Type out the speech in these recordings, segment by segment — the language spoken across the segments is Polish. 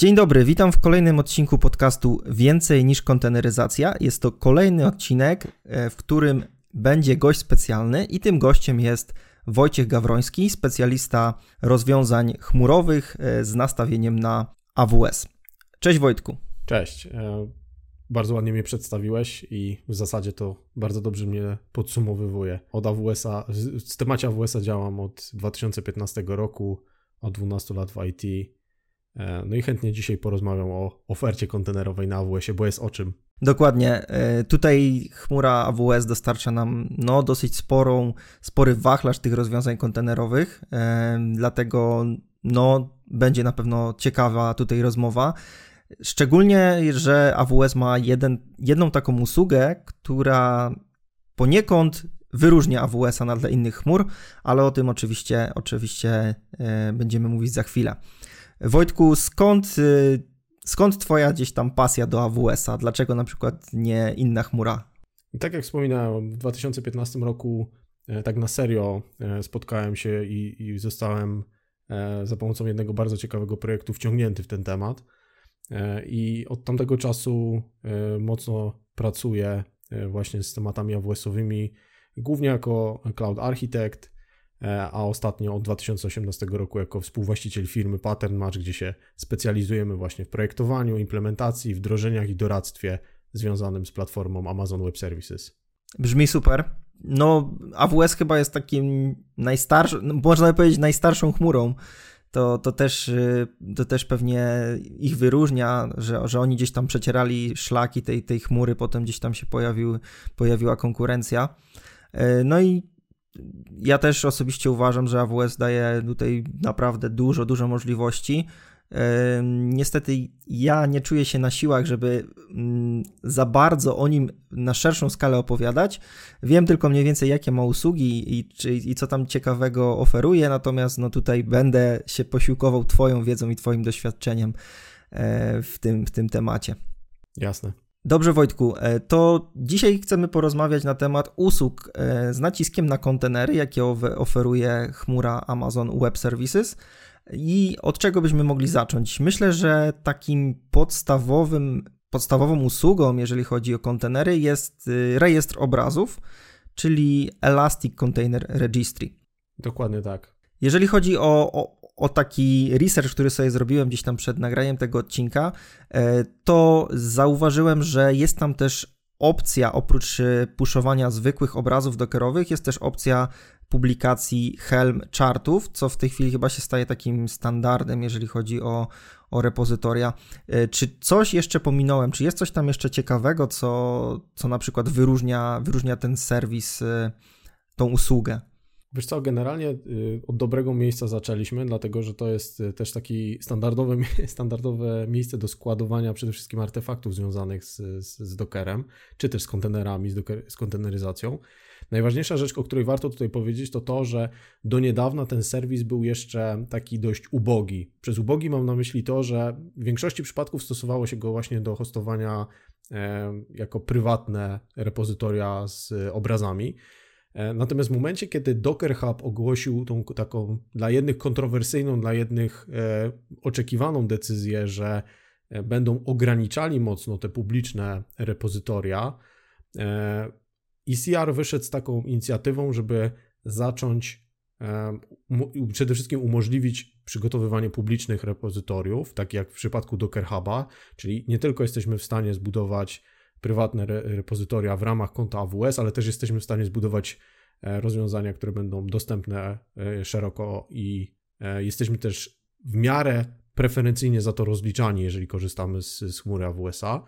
Dzień dobry, witam w kolejnym odcinku podcastu Więcej niż konteneryzacja. Jest to kolejny odcinek, e, w którym będzie gość specjalny i tym gościem jest Wojciech Gawroński, specjalista rozwiązań chmurowych e, z nastawieniem na AWS. Cześć Wojtku. Cześć. E, bardzo ładnie mnie przedstawiłeś i w zasadzie to bardzo dobrze mnie podsumowywuje. Od AWS-a, w temacie AWS-a działam od 2015 roku, od 12 lat w IT. E, no i chętnie dzisiaj porozmawiam o ofercie kontenerowej na AWS-ie, bo jest o czym. Dokładnie. E, tutaj chmura AWS dostarcza nam no, dosyć sporą, spory wachlarz tych rozwiązań kontenerowych, e, dlatego no, będzie na pewno ciekawa tutaj rozmowa. Szczególnie, że AWS ma jeden, jedną taką usługę, która poniekąd wyróżnia AWS-a na tle innych chmur, ale o tym oczywiście, oczywiście będziemy mówić za chwilę. Wojtku, skąd, e, skąd Twoja gdzieś tam pasja do AWS-a? Dlaczego na przykład nie inna chmura? Tak jak wspominałem, w 2015 roku e, tak na serio spotkałem się i, i zostałem za pomocą jednego bardzo ciekawego projektu wciągnięty w ten temat. E, I od tamtego czasu e, mocno pracuję e, właśnie z tematami AWS-owymi, głównie jako cloud architect, a ostatnio od 2018 roku jako współwłaściciel firmy Pattern Match, gdzie się specjalizujemy właśnie w projektowaniu, implementacji, wdrożeniach i doradztwie związanym z platformą Amazon Web Services. Brzmi super. No, AWS chyba jest takim najstarszym, no, można powiedzieć najstarszą chmurą to, to, też, y, to też pewnie ich wyróżnia, że, że oni gdzieś tam przecierali szlaki tej, tej chmury, potem gdzieś tam się pojawił, pojawiła konkurencja. E, no i ja też osobiście uważam, że AWS daje tutaj naprawdę dużo, dużo możliwości. Niestety ja nie czuję się na siłach, żeby mm, za bardzo o nim na szerszą skalę opowiadać. Wiem tylko mniej więcej, jakie ma usługi i, czy, i co tam ciekawego oferuje, natomiast no tutaj będę się posiłkował Twoją wiedzą i Twoim doświadczeniem e, w tym, w tym temacie. Jasne. Dobrze, Wojtku, e, to dzisiaj chcemy porozmawiać na temat usług e, z naciskiem na kontenery, jakie oferuje chmura Amazon Web Services. I od czego byśmy mogli zacząć? Myślę, że takim podstawowym, podstawową usługą, jeżeli chodzi o kontenery, jest y, rejestr obrazów, czyli Elastic Container Registry. Dokładnie tak. Jeżeli chodzi o, o, o taki research, który sobie zrobiłem gdzieś tam przed nagraniem tego odcinka, e, to zauważyłem, że jest tam też opcja, oprócz y, puszowania zwykłych obrazów dockerowych, jest też opcja publikacji Helm chartów, co w tej chwili chyba się staje takim standardem, jeżeli chodzi o, o repozytoria. E, czy coś jeszcze pominąłem? Czy jest coś tam jeszcze ciekawego, co, co na przykład wyróżnia, wyróżnia ten serwis, e, tą usługę? Wiesz co, generalnie y, od dobrego miejsca zaczęliśmy, dlatego że to jest y, też taki standardowe, standardowe miejsce do składowania przede wszystkim artefaktów związanych z, z, z Dockerem, czy też z kontenerami, z, z konteneryzacją. Najważniejsza rzecz, o której warto tutaj powiedzieć, to to, że do niedawna ten serwis był jeszcze taki dość ubogi. Przez ubogi mam na myśli to, że w większości przypadków stosowało się go właśnie do hostowania e, jako prywatne repozytoria z obrazami. E, natomiast w momencie, kiedy Docker Hub ogłosił tą taką dla jednych kontrowersyjną, dla jednych e, oczekiwaną decyzję, że będą ograniczali mocno te publiczne repozytoria, ECR wyszedł z taką inicjatywą, żeby zacząć przede wszystkim umożliwić przygotowywanie publicznych repozytoriów, tak jak w przypadku Docker Huba, czyli nie tylko jesteśmy w stanie zbudować prywatne repozytoria w ramach konta AWS, ale też jesteśmy w stanie zbudować e, rozwiązania, które będą dostępne e, szeroko i e, jesteśmy też w miarę preferencyjnie za to rozliczani, jeżeli korzystamy z, z chmury AWS-a.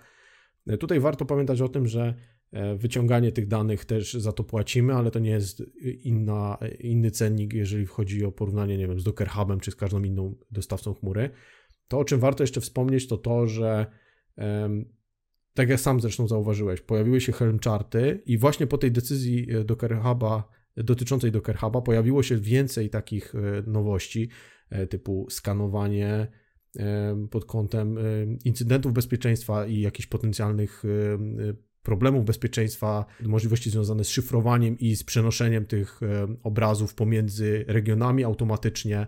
Tutaj warto pamiętać o tym, że wyciąganie tych danych też za to płacimy, ale to nie jest inna, inny cennik, jeżeli chodzi o porównanie, nie wiem, z Docker Hubem czy z każdą inną dostawcą chmury. To, o czym warto jeszcze wspomnieć, to to, że tak jak sam zresztą zauważyłeś, pojawiły się Helm charty i właśnie po tej decyzji e, Docker Huba dotyczącej Docker Huba pojawiło się więcej takich e, nowości typu skanowanie pod kątem incydentów bezpieczeństwa i jakichś potencjalnych problemów bezpieczeństwa, możliwości związane z szyfrowaniem i z przenoszeniem tych obrazów pomiędzy regionami automatycznie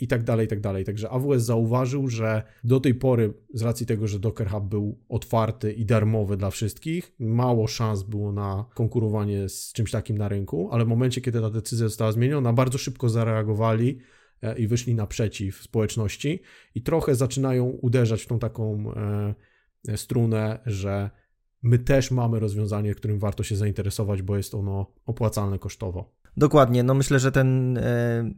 i tak dalej, i tak dalej. Także AWS zauważył, że do tej pory, z racji tego, że Docker Hub był otwarty i darmowy dla wszystkich, mało szans było na konkurowanie z czymś takim na rynku, ale w momencie, kiedy ta decyzja została zmieniona, bardzo szybko zareagowali e, i wyszli naprzeciw społeczności i trochę zaczynają uderzać w tą taką e, strunę, że my też mamy rozwiązanie, którym warto się zainteresować, bo jest ono opłacalne kosztowo. Dokładnie, no myślę, że ten e,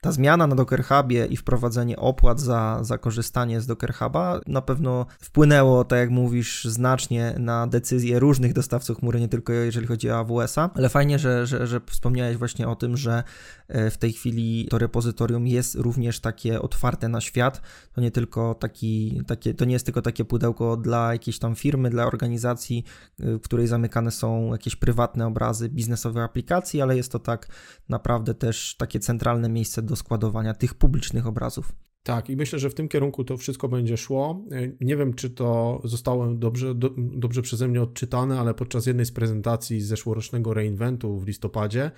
ta zmiana na Docker Hubie i wprowadzenie opłat za, za korzystanie z Docker Huba na pewno wpłynęło, tak jak mówisz, znacznie na decyzje różnych dostawców chmury, nie tylko jeżeli chodzi o AWS-a, ale fajnie, że, że, że wspomniałeś właśnie o tym, że w tej chwili to repozytorium jest również takie otwarte na świat. To nie tylko taki, takie, to nie jest tylko takie pudełko dla jakiejś tam firmy, dla organizacji, e, w której zamykane są jakieś prywatne obrazy biznesowe aplikacji, ale jest to tak naprawdę też takie centralne miejsce do składowania tych publicznych obrazów. Tak, i myślę, że w tym kierunku to wszystko będzie szło. Nie wiem, czy to zostało dobrze, do, dobrze przeze mnie odczytane, ale podczas jednej z prezentacji z zeszłorocznego reinventu w listopadzie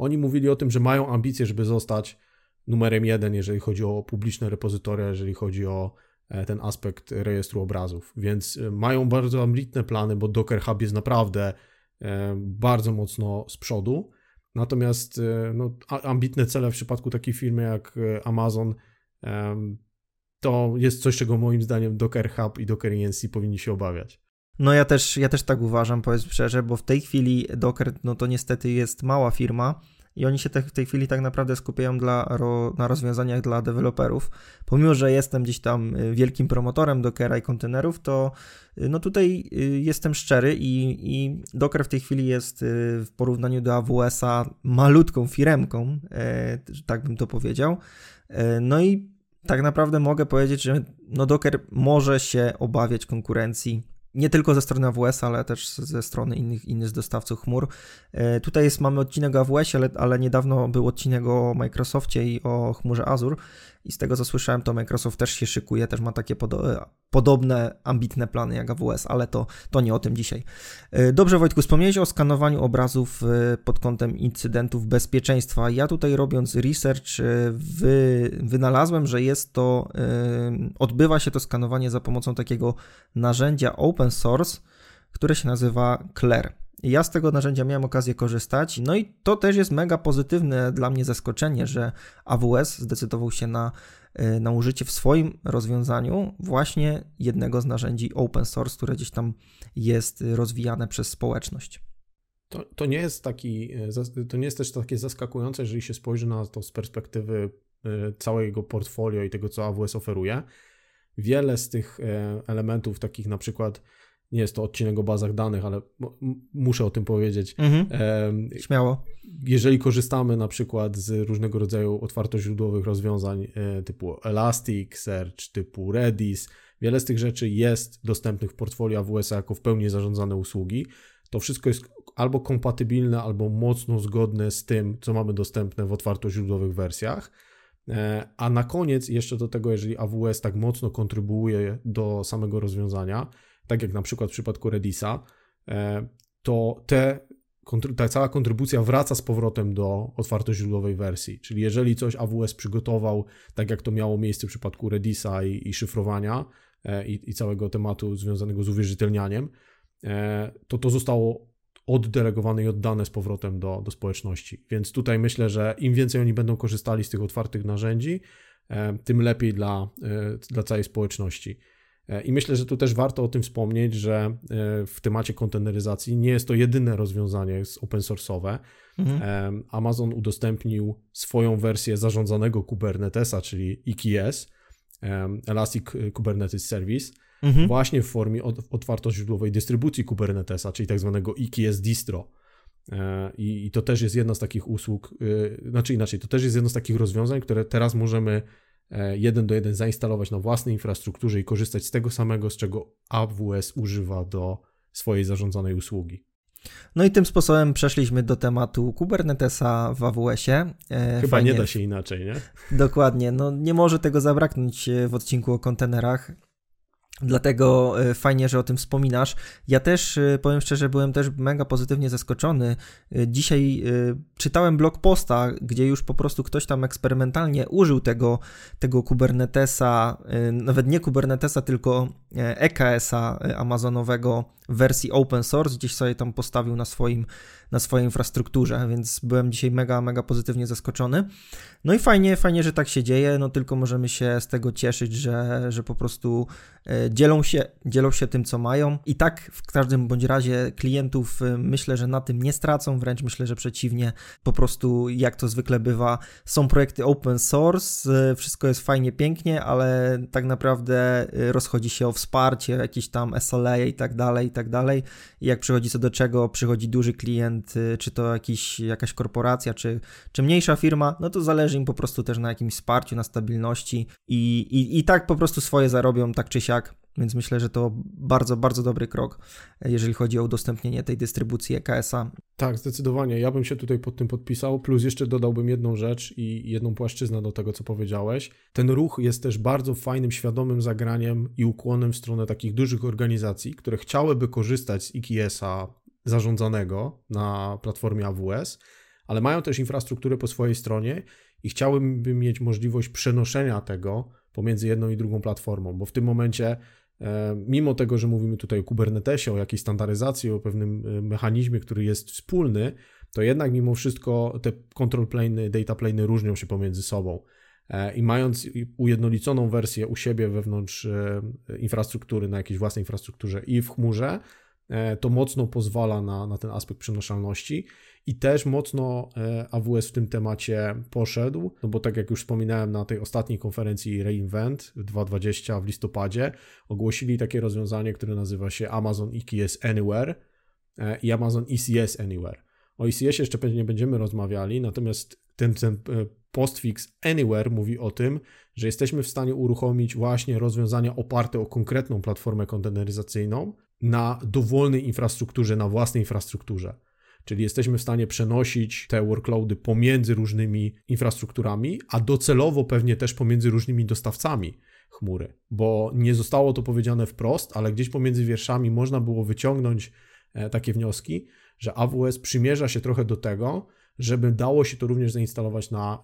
oni mówili o tym, że mają ambicje, żeby zostać numerem jeden, jeżeli chodzi o publiczne repozytoria, jeżeli chodzi o e, ten aspekt rejestru obrazów. Więc e, mają bardzo ambitne plany, bo Docker Hub jest naprawdę e, bardzo mocno z przodu. Natomiast no, ambitne cele w przypadku takiej firmy jak Amazon to jest coś, czego moim zdaniem Docker Hub i Docker ENC powinni się obawiać. No ja też, ja też tak uważam, powiem szczerze, bo w tej chwili Docker no to niestety jest mała firma, i oni się te, w tej chwili tak naprawdę skupiają dla, na rozwiązaniach dla deweloperów. Pomimo, że jestem gdzieś tam y, wielkim promotorem Dockera i kontenerów, to y, no tutaj y, jestem szczery i, i Docker w tej chwili jest w porównaniu do AWS-a malutką firemką, tak bym to powiedział. No i tak naprawdę mogę powiedzieć, że no Docker może się obawiać konkurencji nie tylko ze strony AWS, ale też ze strony innych, innych dostawców chmur. E, tutaj jest, mamy odcinek o AWS, ale, ale niedawno był odcinek o Microsoftie i o chmurze Azure i z tego co słyszałem, to Microsoft też się szykuje, też ma takie podo podobne, ambitne plany jak AWS, ale to, to nie o tym dzisiaj. E, dobrze, Wojtku, wspomniałeś o skanowaniu obrazów e, pod kątem incydentów bezpieczeństwa. Ja tutaj robiąc research wy, wynalazłem, że jest to, odbywa się to skanowanie za pomocą takiego narzędzia open source, które się nazywa Claire. Ja z tego narzędzia miałem okazję korzystać, no i to też jest mega pozytywne dla mnie zaskoczenie, że AWS zdecydował się na, y, na użycie w swoim rozwiązaniu właśnie jednego z narzędzi open source, które gdzieś tam jest rozwijane przez społeczność. To, to, nie jest taki, y, to nie jest też takie zaskakujące, jeżeli się spojrzy na to z perspektywy y, całego portfolio i tego, co AWS oferuje. Wiele z tych elementów, takich na przykład nie jest to odcinek o bazach danych, ale muszę o tym powiedzieć. Mhm. Śmiało. Jeżeli korzystamy na przykład z różnego rodzaju otwartoźródłowych rozwiązań e, typu Elasticsearch, typu Redis, wiele z tych rzeczy jest dostępnych w portfolio AWS jako w pełni zarządzane usługi. To wszystko jest albo kompatybilne, albo mocno zgodne z tym, co mamy dostępne w otwartoźródłowych wersjach. E, a na koniec, jeszcze do tego, jeżeli AWS tak mocno kontrybuuje do samego rozwiązania, tak jak na przykład w przypadku Redisa, e, to te, ta cała kontrybucja wraca z powrotem do otwartoźródłowej wersji. Czyli jeżeli coś AWS przygotował, tak jak to miało miejsce w przypadku Redisa i, i szyfrowania e, i, i całego tematu związanego z uwierzytelnianiem, e, to to zostało oddelegowane i oddane z powrotem do, do społeczności. Więc tutaj myślę, że im więcej oni będą korzystali z tych otwartych narzędzi, tym lepiej dla, dla całej społeczności. E, I myślę, że tu też warto o tym wspomnieć, że e, w temacie konteneryzacji nie jest to jedyne rozwiązanie open source'owe. Mhm. Amazon udostępnił swoją wersję zarządzanego Kubernetesa, czyli EKS, Elastic Kubernetes Service, mhm. właśnie w formie otwartoźródłowej dystrybucji Kubernetesa, czyli tak zwanego EKS distro. E, I, to też jest jedna z takich usług, znaczy inaczej, to też jest jedno z takich rozwiązań, które teraz możemy E, jeden do jeden zainstalować na własnej infrastrukturze i korzystać z tego samego, z czego AWS używa do swojej zarządzanej usługi. No i tym sposobem przeszliśmy do tematu Kubernetesa w AWS-ie. E, Chyba Fajnie. nie da się inaczej, nie? Dokładnie. No nie może tego zabraknąć e, w odcinku o kontenerach. Dlatego e, fajnie, że o tym wspominasz. Ja też, e, powiem szczerze, byłem też mega pozytywnie zaskoczony. E, dzisiaj czytałem blog posta, gdzie już po prostu ktoś tam eksperymentalnie użył tego, tego Kubernetesa, nawet nie Kubernetesa, tylko EKS-a amazonowego w wersji open source, gdzieś sobie tam postawił na swoim na swojej infrastrukturze, więc byłem dzisiaj mega, mega pozytywnie zaskoczony. No i fajnie, fajnie, że tak się dzieje, no tylko możemy się z tego cieszyć, że, że po prostu e, dzielą się, dzielą się tym, co mają. I tak w każdym bądź razie klientów e, myślę, że na tym nie stracą, wręcz myślę, że przeciwnie, po prostu jak to zwykle bywa, są projekty open source, e, wszystko jest fajnie, pięknie, ale tak naprawdę rozchodzi się o wsparcie, jakieś tam SLA i tak dalej, i tak dalej. I jak przychodzi co do czego, przychodzi duży klient, klient, czy to jakiś, jakaś korporacja, czy, czy mniejsza firma, no to zależy im po prostu też na jakimś wsparciu, na stabilności i, i, i tak po prostu swoje zarobią, tak czy siak. Więc myślę, że to bardzo, bardzo dobry krok, jeżeli chodzi o udostępnienie tej dystrybucji EKS-a. Tak, zdecydowanie. Ja bym się tutaj pod tym podpisał. Plus jeszcze dodałbym jedną rzecz i jedną płaszczyznę do tego, co powiedziałeś. Ten ruch jest też bardzo fajnym, świadomym zagraniem i ukłonem w stronę takich dużych organizacji, które chciałyby korzystać z EKS-a zarządzanego na platformie AWS, ale mają też infrastrukturę po swojej stronie i chciałbym mieć możliwość przenoszenia tego pomiędzy jedną i drugą platformą, bo w tym momencie, e, mimo tego, że mówimy tutaj o Kubernetesie, o jakiejś standaryzacji, o pewnym e, mechanizmie, który jest wspólny, to jednak mimo wszystko te control plane, data plane różnią się pomiędzy sobą. E, I mając ujednoliconą wersję u siebie wewnątrz infrastruktury, na jakiejś własnej infrastrukturze i w chmurze, to mocno pozwala na, na ten aspekt przenoszalności i też mocno e, AWS w tym temacie poszedł, no bo tak jak już wspominałem na tej ostatniej konferencji Reinvent 2020 w listopadzie, ogłosili takie rozwiązanie, które nazywa się Amazon EKS Anywhere e, i Amazon ECS Anywhere. O ECS jeszcze pewnie będziemy rozmawiali, natomiast ten, ten postfix Anywhere mówi o tym, że jesteśmy w stanie uruchomić właśnie rozwiązania oparte o konkretną platformę konteneryzacyjną, na dowolnej infrastrukturze, na własnej infrastrukturze. Czyli jesteśmy w stanie przenosić te workloady pomiędzy różnymi infrastrukturami, a docelowo pewnie też pomiędzy różnymi dostawcami chmury, bo nie zostało to powiedziane wprost, ale gdzieś pomiędzy wierszami można było wyciągnąć e, takie wnioski, że AWS przymierza się trochę do tego, żeby dało się to również zainstalować na,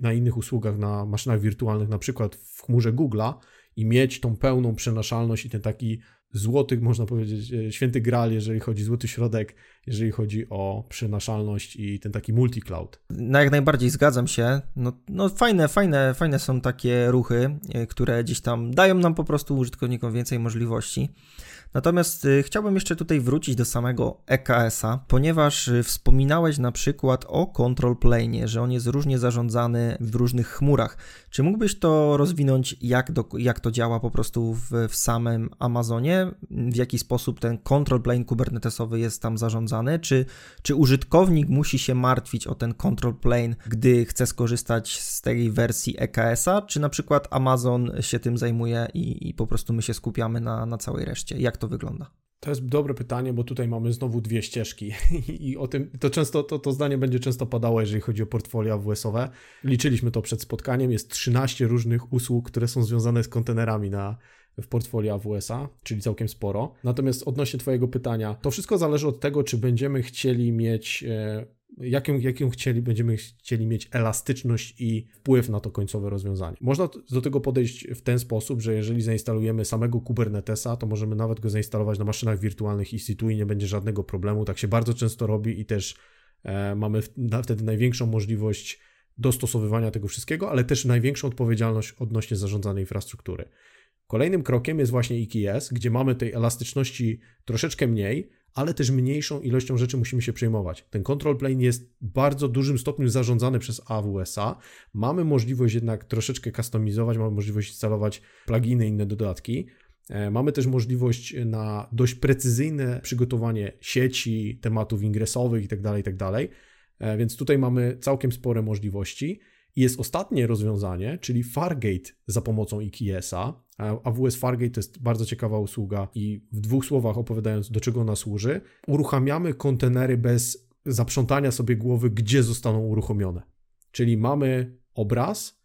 na innych usługach, na maszynach wirtualnych, na przykład w chmurze Google'a i mieć tą pełną przenaszalność i ten taki złotych, można powiedzieć, e, święty graal, jeżeli chodzi złoty środek, jeżeli chodzi o przenaszalność i ten taki multi-cloud. No jak najbardziej zgadzam się. No, no fajne, fajne, fajne są takie ruchy, e, które gdzieś tam dają nam po prostu użytkownikom więcej możliwości. Natomiast y, chciałbym jeszcze tutaj wrócić do samego EKS-a, ponieważ y, wspominałeś na przykład o control plane, że on jest różnie zarządzany w różnych chmurach. Czy mógłbyś to rozwinąć, jak, do, jak to działa po prostu w, w samym Amazonie? W jaki sposób ten control plane kubernetesowy jest tam zarządzany? Czy, czy użytkownik musi się martwić o ten control plane, gdy chce skorzystać z tej wersji EKS-a? Czy na przykład Amazon się tym zajmuje i, i po prostu my się skupiamy na, na całej reszcie? Jak to wygląda? To jest dobre pytanie, bo tutaj mamy znowu dwie ścieżki i o tym to często to, to zdanie będzie często padało, jeżeli chodzi o portfolio AWS-owe. Liczyliśmy to przed spotkaniem, jest 13 różnych usług, które są związane z kontenerami na w portfolio AWS-a, czyli całkiem sporo. Natomiast odnośnie Twojego pytania, to wszystko zależy od tego, czy będziemy chcieli mieć e, jaką, jaką chcieli, będziemy chcieli mieć elastyczność i wpływ na to końcowe rozwiązanie. Można do tego podejść w ten sposób, że jeżeli zainstalujemy samego Kubernetesa, to możemy nawet go zainstalować na maszynach wirtualnych EC2 i nie będzie żadnego problemu. Tak się bardzo często robi i też e, mamy wtedy największą możliwość dostosowywania tego wszystkiego, ale też największą odpowiedzialność odnośnie zarządzanej infrastruktury. Kolejnym krokiem jest właśnie EKS, gdzie mamy tej elastyczności troszeczkę mniej, ale też mniejszą ilością rzeczy musimy się przejmować. Ten control plane jest w bardzo dużym stopniu zarządzany przez AWS-a. Mamy możliwość jednak troszeczkę customizować, mamy możliwość instalować pluginy, inne dodatki. E, mamy też możliwość na dość precyzyjne przygotowanie sieci, tematów ingresowych itd., tak itd. Tak e, więc tutaj mamy całkiem spore możliwości. I jest ostatnie rozwiązanie, czyli Fargate za pomocą EKS-a. AWS Fargate to jest bardzo ciekawa usługa i w dwóch słowach opowiadając, do czego ona służy, uruchamiamy kontenery bez zaprzątania sobie głowy, gdzie zostaną uruchomione. Czyli mamy obraz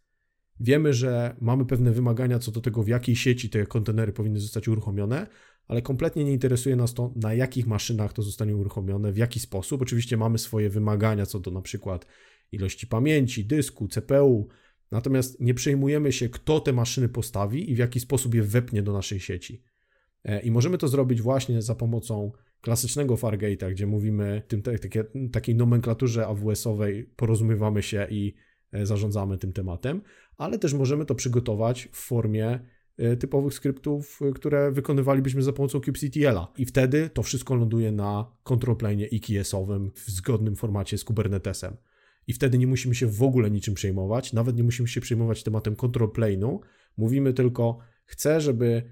Wiemy, że mamy pewne wymagania co do tego, w jakiej sieci te kontenery powinny zostać uruchomione, ale kompletnie nie interesuje nas to, na jakich maszynach to zostanie uruchomione, w jaki sposób. Oczywiście mamy swoje wymagania co do na przykład ilości pamięci, dysku, CPU, natomiast nie przejmujemy się, kto te maszyny postawi i w jaki sposób je wepnie do naszej sieci. E, I możemy to zrobić właśnie za pomocą klasycznego Fargate'a, gdzie mówimy tym takie, takiej nomenklaturze AWS-owej, porozumiewamy się i e, zarządzamy tym tematem, ale też możemy to przygotować w formie e, typowych skryptów, które wykonywalibyśmy za pomocą kubectl I wtedy to wszystko ląduje na control plane EKS-owym w zgodnym formacie z Kubernetesem. I wtedy nie musimy się w ogóle niczym przejmować, nawet nie musimy się przejmować tematem control plane'u. Mówimy tylko, chcę, żeby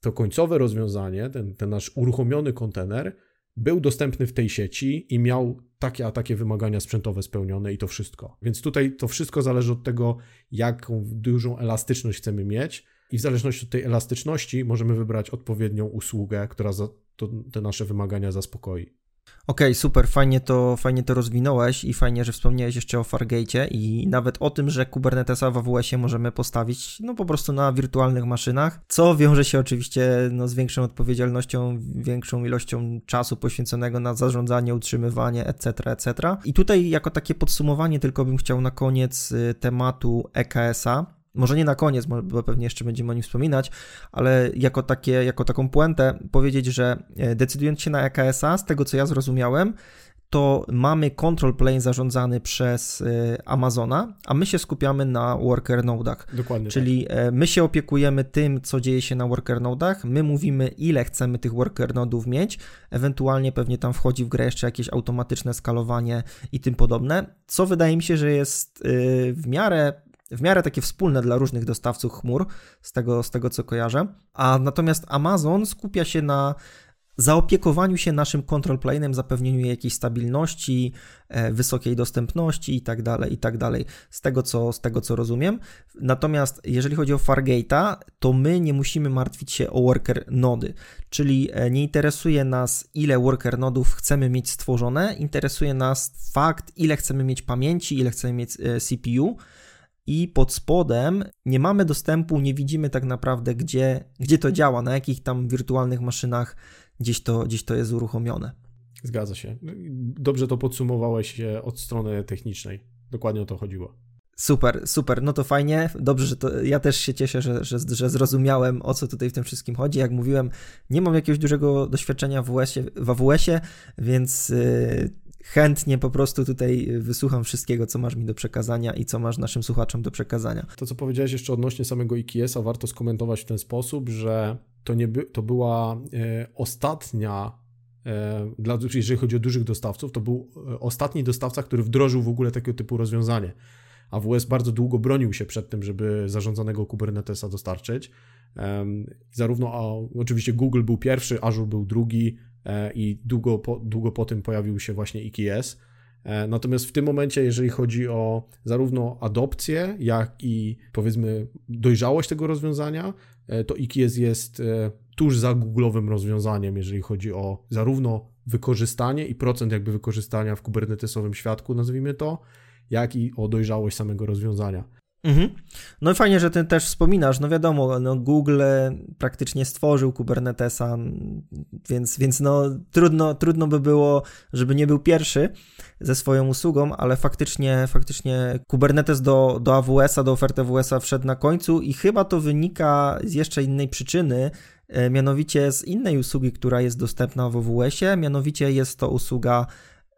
to końcowe rozwiązanie, ten, ten nasz uruchomiony kontener, był dostępny w tej sieci i miał takie a takie wymagania sprzętowe spełnione i to wszystko. Więc tutaj to wszystko zależy od tego, jaką dużą elastyczność chcemy mieć, i w zależności od tej elastyczności możemy wybrać odpowiednią usługę, która te nasze wymagania zaspokoi. Okej, okay, super, fajnie to, fajnie to rozwinąłeś i fajnie, że wspomniałeś jeszcze o Fargate i nawet o tym, że Kubernetesa w AWS-ie możemy postawić no po prostu na wirtualnych maszynach, co wiąże się oczywiście no, z większą odpowiedzialnością, większą ilością czasu poświęconego na zarządzanie, utrzymywanie, etc., etc. I tutaj jako takie podsumowanie tylko bym chciał na koniec y, tematu EKS-a może nie na koniec, bo pewnie jeszcze będziemy o nim wspominać, ale jako, takie, jako taką puentę powiedzieć, że e, decydując się na EKS-a, z tego co ja zrozumiałem, to mamy control plane zarządzany przez e, Amazona, a my się skupiamy na worker nodach. Dokładnie. Czyli tak. my się opiekujemy tym, co dzieje się na worker nodach, my mówimy, ile chcemy tych worker nodów mieć, ewentualnie pewnie tam wchodzi w grę jeszcze jakieś automatyczne skalowanie i tym podobne, co wydaje mi się, że jest w miarę w miarę takie wspólne dla różnych dostawców chmur, z tego, z tego co kojarzę. A natomiast Amazon skupia się na zaopiekowaniu się naszym control plane'em, zapewnieniu jakiejś stabilności, e, wysokiej dostępności i tak dalej, i tak z tego, co, z tego co rozumiem. Natomiast jeżeli chodzi o Fargate'a, to my nie musimy martwić się o worker nody, czyli e, nie interesuje nas, ile worker nodów chcemy mieć stworzone, interesuje nas fakt, ile chcemy mieć pamięci, ile chcemy mieć e, CPU, i pod spodem nie mamy dostępu, nie widzimy tak naprawdę, gdzie, gdzie to działa, na jakich tam wirtualnych maszynach gdzieś to, gdzieś to jest uruchomione. Zgadza się. Dobrze to podsumowałeś od strony technicznej. Dokładnie o to chodziło. Super, super, no to fajnie. Dobrze, że to ja też się cieszę, że, że, że zrozumiałem o co tutaj w tym wszystkim chodzi. Jak mówiłem, nie mam jakiegoś dużego doświadczenia w, AWS-ie, w AWS-ie, więc yy, chętnie po prostu tutaj wysłucham wszystkiego, co masz mi do przekazania i co masz naszym słuchaczom do przekazania. To, co powiedziałeś jeszcze odnośnie samego IKS-a, warto skomentować w ten sposób, że to, nie by, to była e, ostatnia, e, dla, jeżeli chodzi o dużych dostawców, to był e, ostatni dostawca, który wdrożył w ogóle takiego typu rozwiązanie. AWS bardzo długo bronił się przed tym, żeby zarządzanego Kubernetesa dostarczyć. Zarówno, oczywiście Google był pierwszy, Azure był drugi, i długo po, długo po tym pojawił się właśnie EKS. E, natomiast w tym momencie, jeżeli chodzi o zarówno adopcję, jak i powiedzmy dojrzałość tego rozwiązania, e, to EKS jest tuż za Google'owym rozwiązaniem, jeżeli chodzi o zarówno wykorzystanie i procent jakby wykorzystania w kubernetesowym świadku, nazwijmy to, jak i o dojrzałość samego rozwiązania. Mhm. No i fajnie, że ty też wspominasz. No wiadomo, no Google praktycznie stworzył Kubernetesa, więc, więc no trudno, trudno by było, żeby nie był pierwszy ze swoją usługą, ale faktycznie, faktycznie Kubernetes do, do AWS-a, do oferty AWS-a wszedł na końcu i chyba to wynika z jeszcze innej przyczyny, e, mianowicie z innej usługi, która jest dostępna w AWS-ie, mianowicie jest to usługa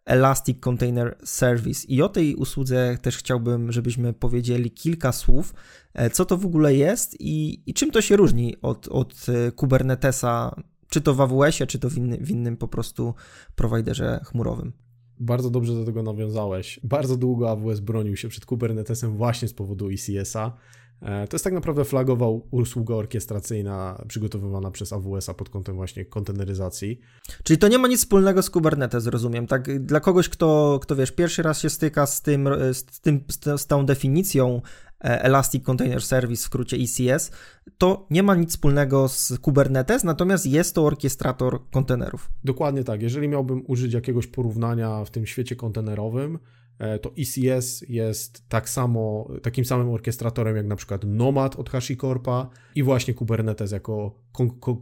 Elastic Container Service. I o tej usłudze też chciałbym, żebyśmy powiedzieli kilka słów, e, co to w ogóle jest i, i czym to się różni od, od e, Kubernetesa, czy to w AWS-ie, czy to w, inny, w innym po prostu prowajderze chmurowym. Bardzo dobrze do tego nawiązałeś. Bardzo długo AWS bronił się przed Kubernetesem właśnie z powodu ECS-a. E, to jest tak naprawdę flagowa usługa orkiestracyjna przygotowywana przez AWS-a pod kątem właśnie konteneryzacji. Czyli to nie ma nic wspólnego z Kubernetes, rozumiem. Tak, dla kogoś, kto, kto wiesz, pierwszy raz się styka z tym, z, tym, z tą definicją Elastic Container Service, w skrócie ECS, to nie ma nic wspólnego z Kubernetes, natomiast jest to orkiestrator kontenerów. Dokładnie tak. Jeżeli miałbym użyć jakiegoś porównania w tym świecie kontenerowym, E, to ECS jest tak samo, takim samym orkiestratorem jak na przykład Nomad od HashiCorpa i właśnie Kubernetes jako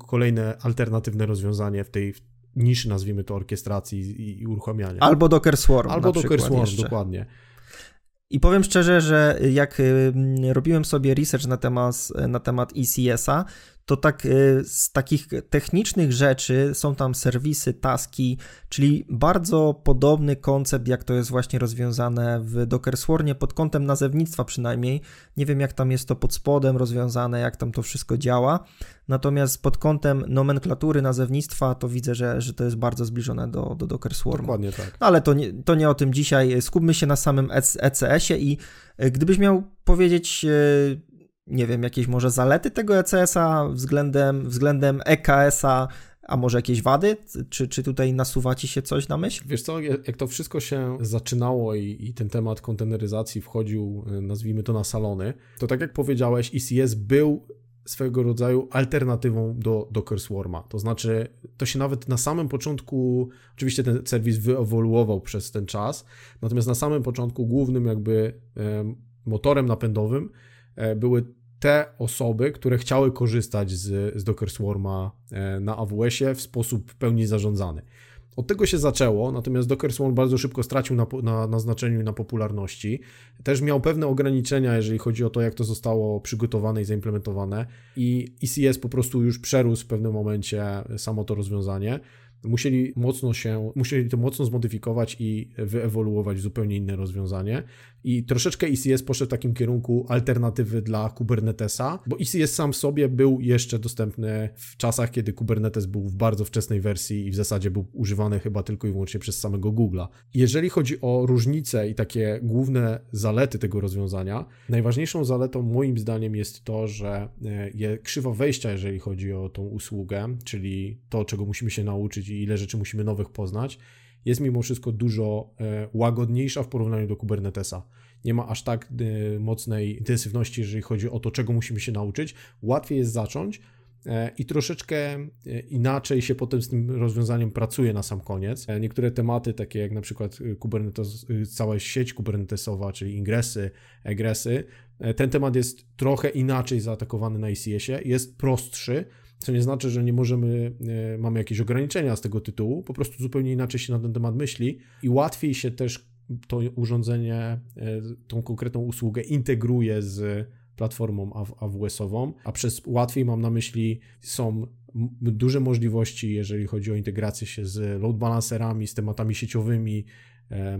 kolejne alternatywne rozwiązanie w tej niszy, nazwijmy to, orkiestracji i, i uruchamiania. Albo Docker Swarm. Albo Docker Swarm, jeszcze. dokładnie. I powiem szczerze, że jak robiłem sobie research na temat, na temat ECS-a, to tak y, z takich technicznych rzeczy są tam serwisy, taski, czyli bardzo podobny koncept, jak to jest właśnie rozwiązane w Docker Swarmie pod kątem nazewnictwa przynajmniej. Nie wiem, jak tam jest to pod spodem rozwiązane, jak tam to wszystko działa. Natomiast pod kątem nomenklatury nazewnictwa to widzę, że, że to jest bardzo zbliżone do, do Docker Swarm. Dokładnie tak. Ale to nie, to nie o tym dzisiaj. Skupmy się na samym ECS-ie i y, gdybyś miał powiedzieć nie wiem, jakieś może zalety tego ECS-a względem, względem EKS-a, a może jakieś wady? Czy, czy tutaj nasuwa ci się coś na myśl? Wiesz co, jak to wszystko się zaczynało i, i ten temat konteneryzacji wchodził, y, nazwijmy to na salony, to tak jak powiedziałeś, ECS był swego rodzaju alternatywą do Docker Swarma. To znaczy, to się nawet na samym początku, oczywiście ten serwis wyewoluował przez ten czas, natomiast na samym początku głównym jakby motorem napędowym e, były te osoby, które chciały korzystać z, z Docker Swarma e, na AWS-ie w sposób w pełni zarządzany. Od tego się zaczęło, natomiast Docker Swarm bardzo szybko stracił na, na, na, znaczeniu na popularności. Też miał pewne ograniczenia, jeżeli chodzi o to, jak to zostało przygotowane i zaimplementowane. I ECS po prostu już przerósł w pewnym momencie samo to rozwiązanie musieli mocno się, musieli to mocno zmodyfikować i wyewoluować w zupełnie inne rozwiązanie. I troszeczkę ECS poszedł w takim kierunku alternatywy dla Kubernetesa, bo ECS sam sobie był jeszcze dostępny w czasach, kiedy Kubernetes był w bardzo wczesnej wersji i w zasadzie był używany chyba tylko i wyłącznie przez samego Google'a. Jeżeli chodzi o różnice i takie główne zalety tego rozwiązania, najważniejszą zaletą moim zdaniem jest to, że e, krzywa wejścia, jeżeli chodzi o tą usługę, czyli to, czego musimy się nauczyć i ile rzeczy musimy nowych poznać, jest mimo wszystko dużo e, łagodniejsza w porównaniu do Kubernetesa. Nie ma aż tak e, mocnej intensywności, jeżeli chodzi o to, czego musimy się nauczyć. Łatwiej jest zacząć e, i troszeczkę inaczej się potem z tym rozwiązaniem pracuje na sam koniec. Niektóre tematy, takie jak na przykład Kubernetes, cała sieć kubernetesowa, czyli ingresy, egresy, ten temat jest trochę inaczej zaatakowany na ICS-ie, jest prostszy, co nie znaczy, że nie możemy, e, mamy jakieś ograniczenia z tego tytułu, po prostu zupełnie inaczej się na ten temat myśli i łatwiej się też to urządzenie, e, tą konkretną usługę integruje z platformą AWS-ową, a przez łatwiej mam na myśli są duże możliwości, jeżeli chodzi o integrację się z load balancerami, z tematami sieciowymi, e,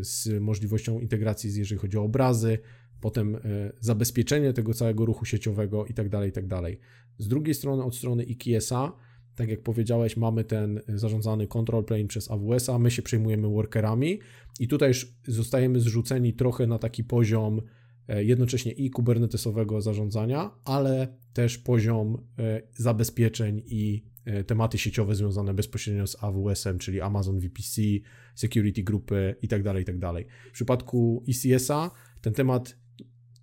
z możliwością integracji, jeżeli chodzi o obrazy, potem zabezpieczenie tego całego ruchu sieciowego i tak dalej, i tak dalej. Z drugiej strony, od strony IKS-a, tak jak powiedziałeś, mamy ten zarządzany control plane przez AWS-a, my się przejmujemy workerami i tutaj już zostajemy zrzuceni trochę na taki poziom e, jednocześnie i kubernetesowego zarządzania, ale też poziom e, zabezpieczeń i e, tematy sieciowe związane bezpośrednio z AWS-em, czyli Amazon VPC, security grupy tak. Tak w przypadku ECS-a ten temat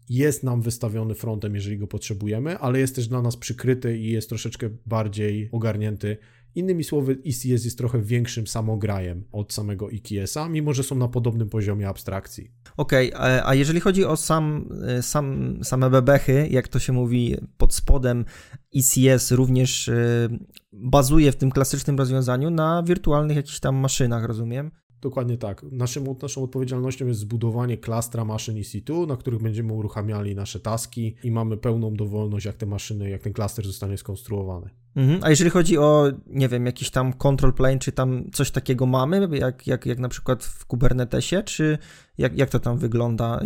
jest nam wystawiony frontem, jeżeli go potrzebujemy, ale jest też dla nas przykryty i jest troszeczkę bardziej ogarnięty. Innymi słowy, ECS jest trochę większym samograjem od samego EKS-a, mimo że są na podobnym poziomie abstrakcji. Okej, okay, a jeżeli chodzi o sam, sam, same bebechy, jak to się mówi pod spodem, ECS również y, bazuje w tym klasycznym rozwiązaniu na wirtualnych jakichś tam maszynach, rozumiem? Dokładnie tak. Naszym, naszą odpowiedzialnością jest zbudowanie klastra maszyn EC2, na których będziemy uruchamiali nasze taski i mamy pełną dowolność, jak te maszyny, jak ten klaster zostanie skonstruowany. Mhm. A jeżeli chodzi o, nie wiem, jakiś tam control plane, czy tam coś takiego mamy, jak, jak, jak na przykład w Kubernetesie, czy jak, jak to tam wygląda?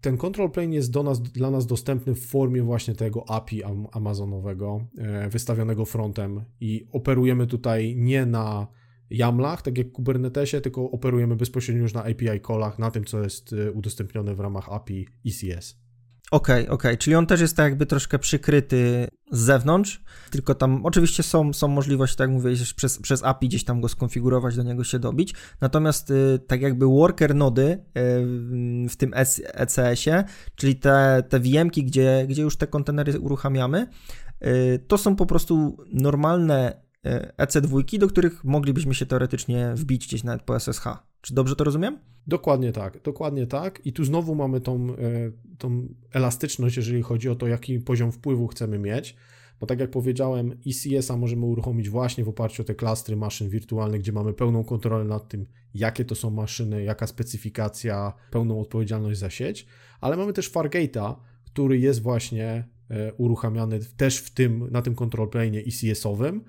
Ten control plane jest do nas, dla nas dostępny w formie właśnie tego API amazonowego, e, wystawionego frontem i operujemy tutaj nie na YAMLach, tak jak w Kubernetesie, tylko operujemy bezpośrednio już na API callach, na tym, co jest y, udostępnione w ramach API ECS. Okej, okay, okej, okay. czyli on też jest tak jakby troszkę przykryty z zewnątrz, tylko tam oczywiście są, są możliwości, tak jak mówiłeś, przez, przez API gdzieś tam go skonfigurować, do niego się dobić, natomiast y, tak jakby worker nody y, w tym ECS-ie, czyli te, te VM-ki, gdzie, gdzie już te kontenery uruchamiamy, y, to są po prostu normalne EC2, do których moglibyśmy się teoretycznie wbić gdzieś nawet po SSH. Czy dobrze to rozumiem? Dokładnie tak, dokładnie tak. I tu znowu mamy tą, e, tą elastyczność, jeżeli chodzi o to, jaki poziom wpływu chcemy mieć. Bo tak jak powiedziałem, ECS-a możemy uruchomić właśnie w oparciu o te klastry maszyn wirtualnych, gdzie mamy pełną kontrolę nad tym, jakie to są maszyny, jaka specyfikacja, pełną odpowiedzialność za sieć, ale mamy też Fargate'a, który jest właśnie e, uruchamiany też w tym, na tym control plane ECS-owym,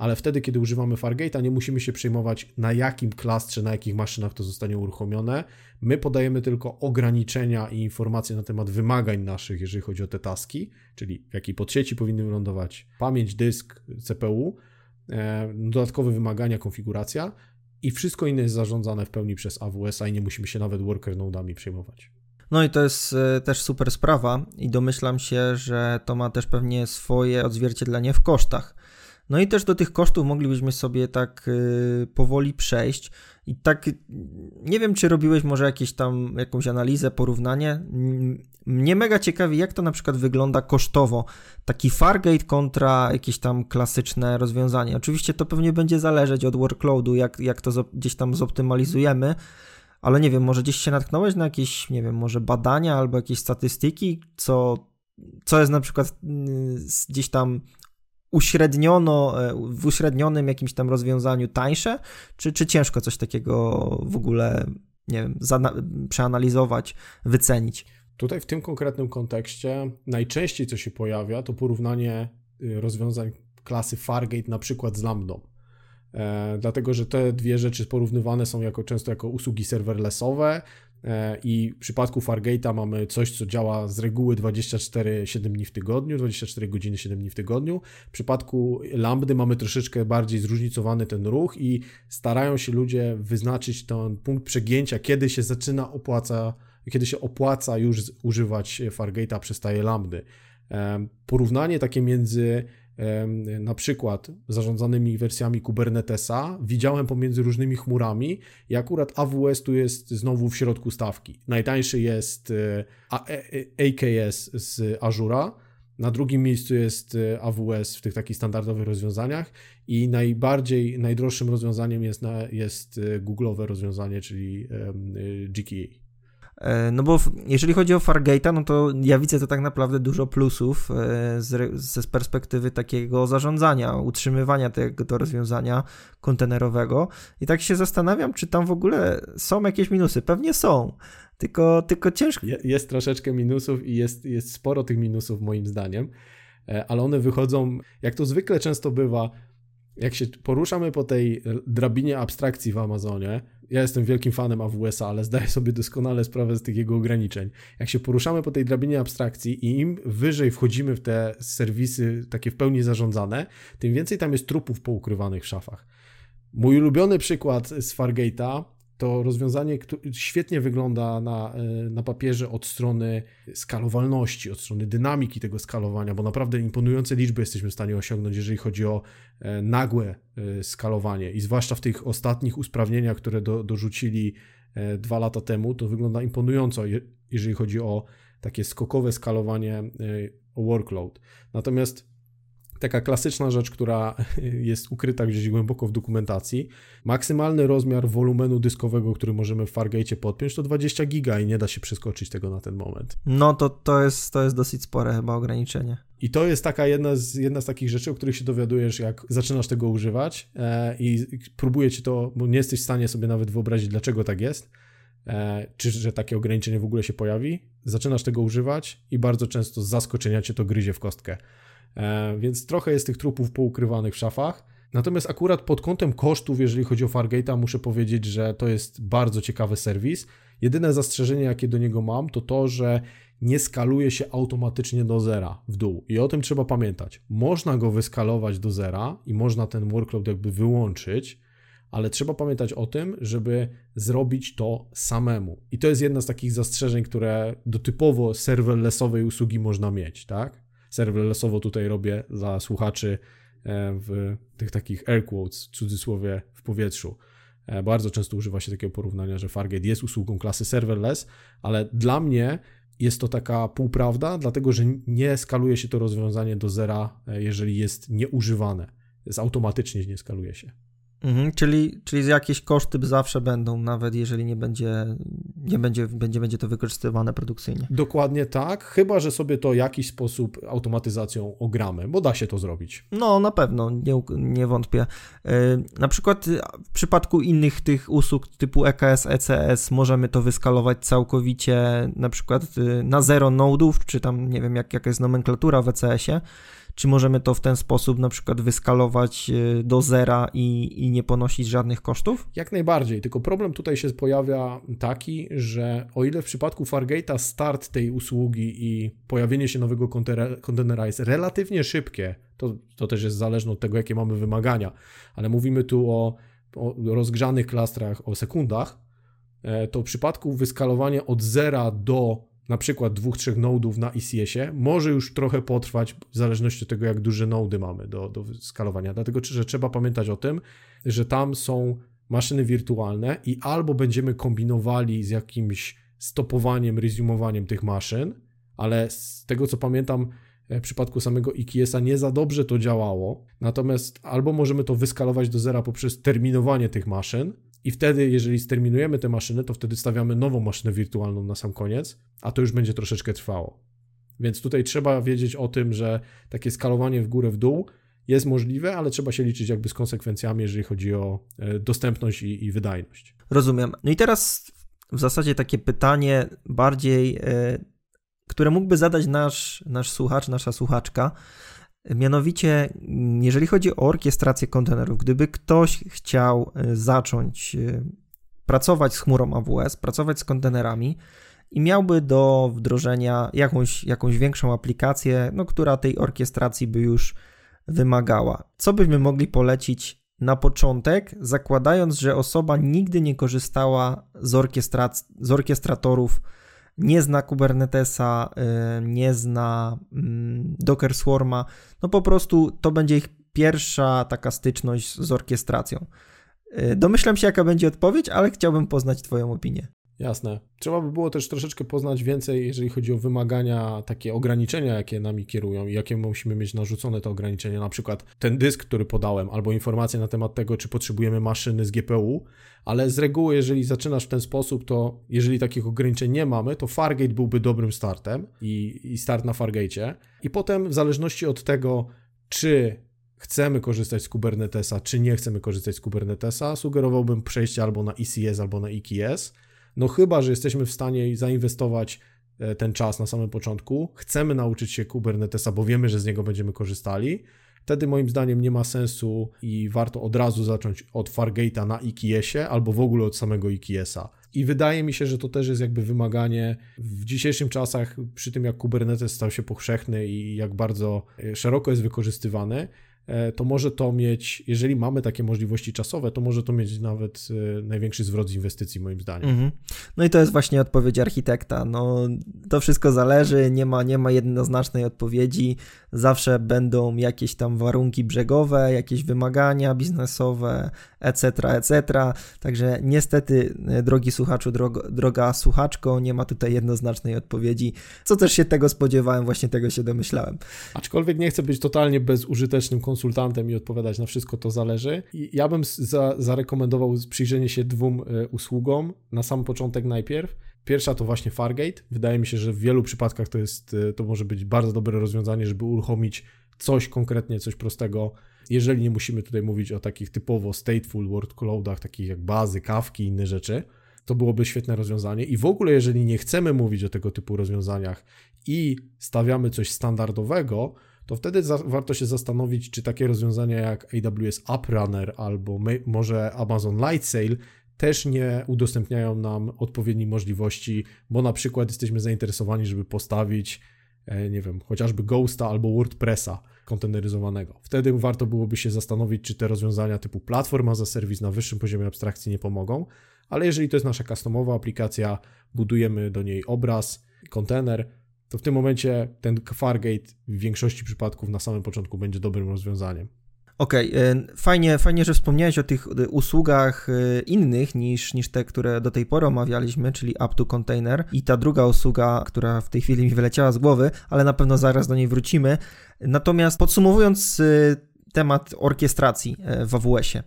ale wtedy, kiedy używamy Fargate'a, nie musimy się przejmować na jakim klastrze, na jakich maszynach to zostanie uruchomione. My podajemy tylko ograniczenia i informacje na temat wymagań naszych, jeżeli chodzi o te taski, czyli w jakiej podsieci powinny wylądować pamięć, dysk, CPU, e, dodatkowe wymagania, konfiguracja i wszystko inne jest zarządzane w pełni przez AWS, a i nie musimy się nawet worker nodami przejmować. No i to jest e, też super sprawa i domyślam się, że to ma też pewnie swoje odzwierciedlenie w kosztach no i też do tych kosztów moglibyśmy sobie tak y, powoli przejść. I tak nie wiem, czy robiłeś może jakieś tam jakąś analizę, porównanie. Mnie mega ciekawi, jak to na przykład wygląda kosztowo. Taki Fargate kontra jakieś tam klasyczne rozwiązanie. Oczywiście to pewnie będzie zależeć od workloadu, jak, jak to gdzieś tam zoptymalizujemy. Ale nie wiem, może gdzieś się natknąłeś na jakieś, nie wiem, może badania albo jakieś statystyki, co, co jest na przykład y, gdzieś tam uśredniono, e, w uśrednionym jakimś tam rozwiązaniu tańsze, czy, czy ciężko coś takiego w ogóle, nie wiem, przeanalizować, wycenić? Tutaj w tym konkretnym kontekście najczęściej co się pojawia, to porównanie y, rozwiązań klasy Fargate na przykład z Lambdą. E, dlatego, że te dwie rzeczy porównywane są jako często jako usługi serverlessowe, I w przypadku Fargate'a mamy coś, co działa z reguły 24-7 dni w tygodniu, 24 godziny 7 dni w tygodniu. W przypadku Lambdy mamy troszeczkę bardziej zróżnicowany ten ruch i starają się ludzie wyznaczyć ten punkt przegięcia, kiedy się zaczyna opłaca, kiedy się opłaca już używać Fargate'a, przestaje Lambdy. E, porównanie takie między na przykład zarządzanymi wersjami Kubernetesa, widziałem pomiędzy różnymi chmurami i akurat AWS tu jest znowu w środku stawki. Najtańszy jest AKS e, e, z Azura, na drugim miejscu jest e, AWS w tych takich standardowych rozwiązaniach i najbardziej, najdroższym rozwiązaniem jest, jest Google'owe rozwiązanie, czyli GKE. E, no bo jeżeli chodzi o Fargate'a, no to ja widzę to tak naprawdę dużo plusów e, z, z perspektywy takiego zarządzania, utrzymywania tego rozwiązania kontenerowego i tak się zastanawiam, czy tam w ogóle są jakieś minusy. Pewnie są, tylko, tylko ciężko. Jest troszeczkę minusów i jest, jest sporo tych minusów moim zdaniem, e, ale one wychodzą, jak to zwykle często bywa, jak się poruszamy po tej drabinie abstrakcji w Amazonie, ja jestem wielkim fanem AWS-a, ale zdaję sobie doskonale sprawę z tych jego ograniczeń. Jak się poruszamy po tej drabinie abstrakcji i im wyżej wchodzimy w te serwisy takie w pełni zarządzane, tym więcej tam jest trupów poukrywanych w szafach. Mój ulubiony przykład z Fargate'a to rozwiązanie świetnie wygląda na, e, na papierze od strony skalowalności, od strony dynamiki tego skalowania, bo naprawdę imponujące liczby jesteśmy w stanie osiągnąć, jeżeli chodzi o e, nagłe e, skalowanie i zwłaszcza w tych ostatnich usprawnieniach, które do, dorzucili dwa lata temu, to wygląda imponująco, jeżeli chodzi o takie skokowe skalowanie workload. Natomiast taka klasyczna rzecz, która jest ukryta gdzieś głęboko w dokumentacji. Maksymalny rozmiar wolumenu dyskowego, który możemy w Fargate podpiąć, to 20 giga i nie da się przeskoczyć tego na ten moment. No to, to, jest, to jest dosyć spore chyba ograniczenie. I to jest taka jedna z, jedna z takich rzeczy, o których się dowiadujesz, jak zaczynasz tego używać e, i próbuje ci to, bo nie jesteś w stanie sobie nawet wyobrazić, dlaczego tak jest, e, czy że takie ograniczenie w ogóle się pojawi. Zaczynasz tego używać i bardzo często z zaskoczenia cię to gryzie w kostkę. E, więc trochę jest tych trupów poukrywanych w szafach. Natomiast akurat pod kątem kosztów, jeżeli chodzi o Fargate'a, muszę powiedzieć, że to jest bardzo ciekawy serwis. Jedyne zastrzeżenie, jakie do niego mam, to to, że nie skaluje się automatycznie do zera w dół. I o tym trzeba pamiętać. Można go wyskalować do zera i można ten workload jakby wyłączyć, ale trzeba pamiętać o tym, żeby zrobić to samemu. I to jest jedna z takich zastrzeżeń, które do typowo serverlessowej usługi można mieć, tak? Serverlessowo tutaj robię dla słuchaczy e, w tych takich air quotes, w cudzysłowie w powietrzu. E, bardzo często używa się takiego porównania, że Fargate jest usługą klasy serverless, ale dla mnie jest to taka półprawda, dlatego że nie skaluje się to rozwiązanie do zera, e, jeżeli jest nieużywane. Jest automatycznie nie skaluje się. Mhm, czyli, czyli jakieś koszty zawsze będą, nawet jeżeli nie będzie, nie będzie, będzie, będzie to wykorzystywane produkcyjnie. Dokładnie tak, chyba że sobie to w jakiś sposób automatyzacją ogramy, bo da się to zrobić. No, na pewno, nie, nie wątpię. E, na przykład w przypadku innych tych usług typu EKS, ECS możemy to wyskalować całkowicie na przykład y, na zero nodów, czy tam nie wiem jak, jaka jest nomenklatura w ECS-ie czy możemy to w ten sposób na przykład wyskalować e, do zera i, i nie ponosić żadnych kosztów? Jak najbardziej, tylko problem tutaj się pojawia taki, że o ile w przypadku Fargate'a start tej usługi i pojawienie się nowego kontenera jest relatywnie szybkie, to, to też jest zależne od tego, jakie mamy wymagania, ale mówimy tu o, o rozgrzanych klastrach, o sekundach, e, to w przypadku wyskalowania od zera do na przykład dwóch, trzech nodów na ECS-ie może już trochę potrwać w zależności od tego, jak duże nody mamy do, do skalowania. Dlatego, że trzeba pamiętać o tym, że tam są maszyny wirtualne i albo będziemy kombinowali z jakimś stopowaniem, resumowaniem tych maszyn, ale z tego co pamiętam, e, w przypadku samego IKS-a nie za dobrze to działało. Natomiast albo możemy to wyskalować do zera poprzez terminowanie tych maszyn, i wtedy, jeżeli sterminujemy te maszyny, to wtedy stawiamy nową maszynę wirtualną na sam koniec, a to już będzie troszeczkę trwało. Więc tutaj trzeba wiedzieć o tym, że takie skalowanie w górę, w dół jest możliwe, ale trzeba się liczyć jakby z konsekwencjami, jeżeli chodzi o e, dostępność i, i wydajność. Rozumiem. No i teraz w zasadzie takie pytanie bardziej, e, które mógłby zadać nasz, nasz słuchacz, nasza słuchaczka. Mianowicie, jeżeli chodzi o orkiestrację kontenerów, gdyby ktoś chciał e, zacząć e, pracować z chmurą AWS, pracować z kontenerami i miałby do wdrożenia jakąś, jakąś większą aplikację, no, która tej orkiestracji by już wymagała, co byśmy mogli polecić na początek, zakładając, że osoba nigdy nie korzystała z, orkiestrac- z orkiestratorów nie zna Kubernetesa, y, nie zna mm, Docker Swarma, no po prostu to będzie ich pierwsza taka styczność z orkiestracją. Y, domyślam się, jaka będzie odpowiedź, ale chciałbym poznać Twoją opinię. Jasne. Trzeba by było też troszeczkę poznać więcej, jeżeli chodzi o wymagania, takie ograniczenia, jakie nami kierują i jakie musimy mieć narzucone te ograniczenia. Na przykład ten dysk, który podałem, albo informacje na temat tego, czy potrzebujemy maszyny z GPU, ale z reguły, jeżeli zaczynasz w ten sposób, to jeżeli takich ograniczeń nie mamy, to Fargate byłby dobrym startem i, i start na Fargate. I potem, w zależności od tego, czy chcemy korzystać z Kubernetesa, czy nie chcemy korzystać z Kubernetesa, sugerowałbym przejście albo na ECS, albo na EKS no chyba, że jesteśmy w stanie zainwestować e, ten czas na samym początku, chcemy nauczyć się Kubernetesa, bo wiemy, że z niego będziemy korzystali, wtedy moim zdaniem nie ma sensu i warto od razu zacząć od Fargate'a na IKS-ie albo w ogóle od samego IKS-a. I wydaje mi się, że to też jest jakby wymaganie w dzisiejszych czasach, przy tym jak Kubernetes stał się powszechny i jak bardzo e, szeroko jest wykorzystywany, to może to mieć, jeżeli mamy takie możliwości czasowe, to może to mieć nawet e, największy zwrot z inwestycji, moim zdaniem. -hmm. No i to jest właśnie odpowiedź architekta. No, to wszystko zależy, nie ma, nie ma jednoznacznej odpowiedzi. Zawsze będą jakieś tam warunki brzegowe, jakieś wymagania biznesowe, etc., etc. Także niestety, e, drogi słuchaczu, drogo, droga słuchaczko, nie ma tutaj jednoznacznej odpowiedzi. Co też się tego spodziewałem, właśnie tego się domyślałem. Aczkolwiek nie chcę być totalnie bezużytecznym konsultantem konsultantem i odpowiadać na wszystko, to zależy. I ja bym za, zarekomendował przyjrzenie się dwóm e, usługom na sam początek najpierw. Pierwsza to właśnie Fargate. Wydaje mi się, że w wielu przypadkach to jest, e, to może być bardzo dobre rozwiązanie, żeby uruchomić coś konkretnie, coś prostego. Jeżeli nie musimy tutaj mówić o takich typowo stateful workloadach, takich jak bazy, kawki i inne rzeczy, to byłoby świetne rozwiązanie. I w ogóle, jeżeli nie chcemy mówić o tego typu rozwiązaniach i stawiamy coś standardowego, to wtedy warto się zastanowić, czy takie rozwiązania jak AWS AppRunner albo może Amazon Lightsail też nie udostępniają nam odpowiednich możliwości, bo na przykład jesteśmy zainteresowani, żeby postawić, e, nie wiem, chociażby Ghosta albo WordPressa konteneryzowanego. Wtedy warto byłoby się zastanowić, czy te rozwiązania typu platforma za serwis na wyższym poziomie abstrakcji nie pomogą, ale jeżeli to jest nasza customowa aplikacja, budujemy do niej obraz, kontener, to w tym momencie ten Fargate w większości przypadków na samym początku będzie dobrym rozwiązaniem. Okej, okay, fajnie, fajnie, że wspomniałeś o tych usługach innych niż, niż te, które do tej pory omawialiśmy, czyli Up to Container i ta druga usługa, która w tej chwili mi wyleciała z głowy, ale na pewno zaraz do niej wrócimy. Natomiast podsumowując temat orkiestracji w AWS-ie,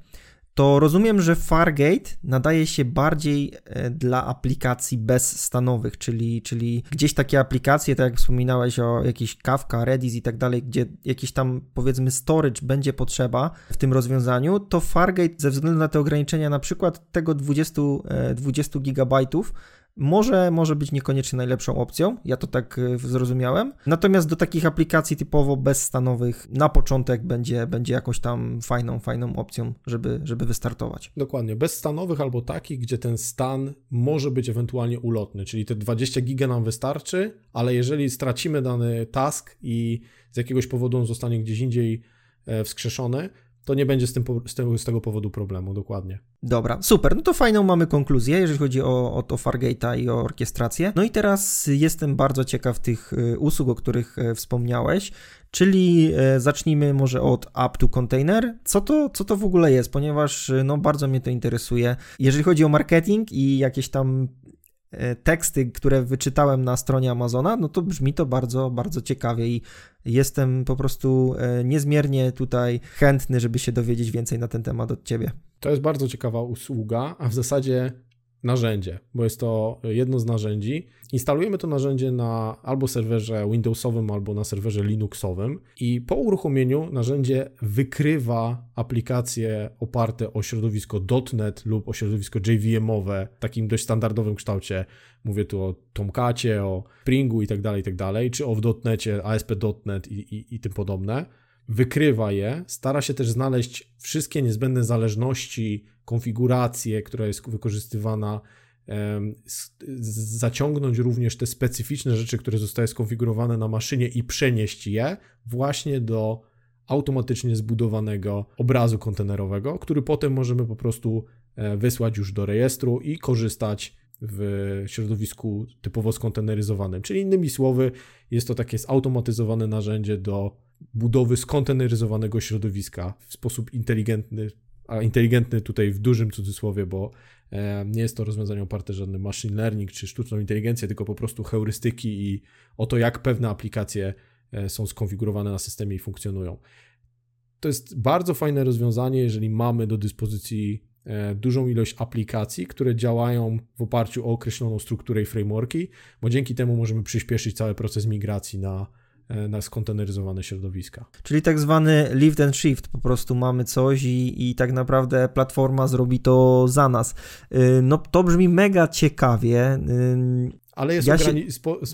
to rozumiem, że Fargate nadaje się bardziej e, dla aplikacji bezstanowych, czyli, czyli gdzieś takie aplikacje, tak jak wspominałeś o jakiejś Kafka, Redis i tak dalej, gdzie jakiś tam powiedzmy storage będzie potrzeba w tym rozwiązaniu, to Fargate ze względu na te ograniczenia na przykład tego 20, 20 e, gigabajtów może, może być niekoniecznie najlepszą opcją, ja to tak e, zrozumiałem. Natomiast do takich aplikacji typowo bezstanowych na początek będzie, będzie jakąś tam fajną, fajną opcją, żeby, żeby wystartować. Dokładnie, bezstanowych albo takich, gdzie ten stan może być ewentualnie ulotny, czyli te 20 giga nam wystarczy, ale jeżeli stracimy dany task i z jakiegoś powodu on zostanie gdzieś indziej e, wskrzeszony, to nie będzie z, tym, z, tego, z tego powodu problemu, dokładnie. Dobra, super. No to fajną mamy konkluzję, jeżeli chodzi o, o to Fargate'a i o orkiestrację. No i teraz jestem bardzo ciekaw tych y, usług, o których y, wspomniałeś, czyli y, zacznijmy może od Up to Container. Co to, co to w ogóle jest? Ponieważ no, bardzo mnie to interesuje. Jeżeli chodzi o marketing i jakieś tam E, teksty, które wyczytałem na stronie Amazona, no to brzmi to bardzo, bardzo ciekawie i jestem po prostu e, niezmiernie tutaj chętny, żeby się dowiedzieć więcej na ten temat od Ciebie. To jest bardzo ciekawa usługa, a w zasadzie narzędzie, bo jest to jedno z narzędzi. Instalujemy to narzędzie na albo serwerze Windowsowym, albo na serwerze Linuxowym i po uruchomieniu narzędzie wykrywa aplikacje oparte o środowisko .NET lub o środowisko JVM-owe w takim dość standardowym kształcie. Mówię tu o Tomcacie, o Springu i tak dalej, i tak czy o w .NETie, ASP.NET i, i, i tym podobne. Wykrywa je, stara się też znaleźć wszystkie niezbędne zależności, konfigurację, która jest wykorzystywana, zaciągnąć również te specyficzne rzeczy, które zostały skonfigurowane na maszynie i przenieść je właśnie do automatycznie zbudowanego obrazu kontenerowego, który potem możemy po prostu e, wysłać już do rejestru i korzystać w środowisku typowo skonteneryzowanym. Czyli innymi słowy, jest to takie zautomatyzowane narzędzie do budowy skonteneryzowanego środowiska w sposób inteligentny, a inteligentny tutaj w dużym cudzysłowie, bo e, nie jest to rozwiązanie oparte żadnym machine learning czy sztuczną inteligencję, tylko po prostu heurystyki i o to, jak pewne aplikacje e, są skonfigurowane na systemie i funkcjonują. To jest bardzo fajne rozwiązanie, jeżeli mamy do dyspozycji dużą ilość aplikacji, które działają w oparciu o określoną strukturę i frameworki, bo dzięki temu możemy przyspieszyć cały proces migracji na, E, na skonteneryzowane środowiska. Czyli tak zwany lift and shift, po prostu mamy coś i, i tak naprawdę platforma zrobi to za nas. Y, no to brzmi mega ciekawie. Ale jest ja się...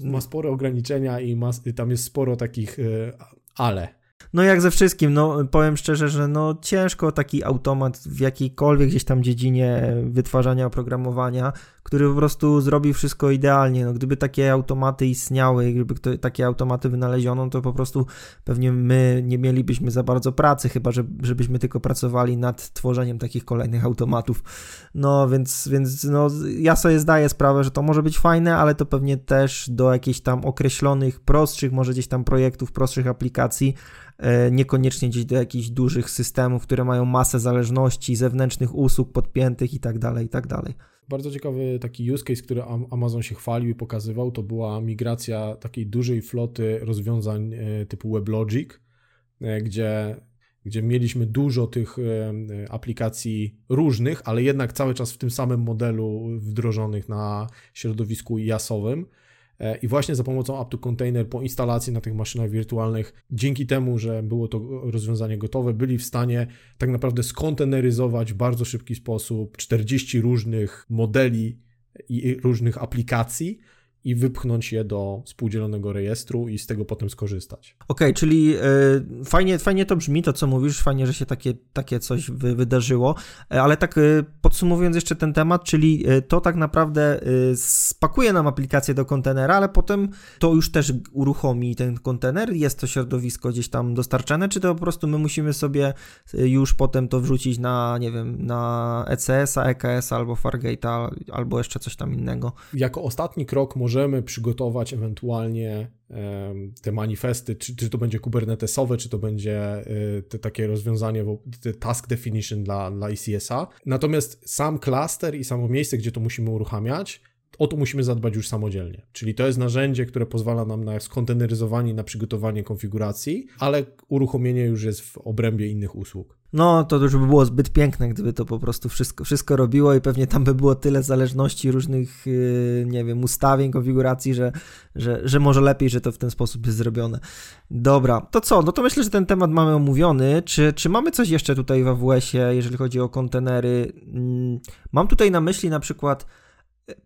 ma spore ograniczenia i ma, tam jest sporo takich y, ale. No jak ze wszystkim, no powiem szczerze, że no ciężko taki automat w jakiejkolwiek gdzieś tam dziedzinie wytwarzania oprogramowania, który po prostu zrobi wszystko idealnie. No gdyby takie automaty istniały, gdyby takie automaty wynaleziono, to po prostu pewnie my nie mielibyśmy za bardzo pracy, chyba że, żebyśmy tylko pracowali nad tworzeniem takich kolejnych automatów. No więc, więc no, ja sobie zdaję sprawę, że to może być fajne, ale to pewnie też do jakichś tam określonych, prostszych, może gdzieś tam projektów, prostszych aplikacji, E, niekoniecznie gdzieś do jakichś dużych systemów, które mają masę zależności, zewnętrznych usług podpiętych i tak dalej, i tak dalej. Bardzo ciekawy taki use case, który Amazon się chwalił i pokazywał, to była migracja takiej dużej floty rozwiązań e, typu WebLogic, e, gdzie, gdzie mieliśmy dużo tych aplikacji różnych, ale jednak cały czas w tym samym modelu wdrożonych na środowisku IaaS-owym E, I właśnie za pomocą Up to Container po instalacji na tych maszynach wirtualnych, dzięki temu, że było to rozwiązanie gotowe, byli w stanie tak naprawdę skonteneryzować w bardzo szybki sposób 40 różnych modeli i różnych aplikacji i wypchnąć je do współdzielonego rejestru i z tego potem skorzystać. Okej, okay, czyli y, fajnie, fajnie to brzmi, to co mówisz, fajnie, że się takie, takie coś wy, wydarzyło, e, ale tak y, podsumowując jeszcze ten temat, czyli y, to tak naprawdę spakuje nam aplikację do kontenera, ale potem to już też uruchomi ten kontener, jest to środowisko gdzieś tam dostarczane, czy to po prostu my musimy sobie już potem to wrzucić na, nie wiem, na ECS-a, EKS albo Fargate'a, albo jeszcze coś tam innego? Jako ostatni krok możemy przygotować ewentualnie te manifesty, czy, czy to będzie kubernetesowe, czy to będzie y, te takie rozwiązanie, te task definition dla, dla ECS-a. Natomiast sam klaster i samo miejsce, gdzie to musimy uruchamiać, o to musimy zadbać już samodzielnie. Czyli to jest narzędzie, które pozwala nam na skonteneryzowanie, na przygotowanie konfiguracji, ale uruchomienie już jest w obrębie innych usług. No, to już by było zbyt piękne, gdyby to po prostu wszystko, wszystko robiło i pewnie tam by było tyle zależności, różnych, yy, nie wiem, ustawień, konfiguracji, że, że, że może lepiej, że to w ten sposób jest zrobione. Dobra, to co? No to myślę, że ten temat mamy omówiony. Czy, czy mamy coś jeszcze tutaj w AWS-ie, jeżeli chodzi o kontenery? Mm, mam tutaj na myśli na przykład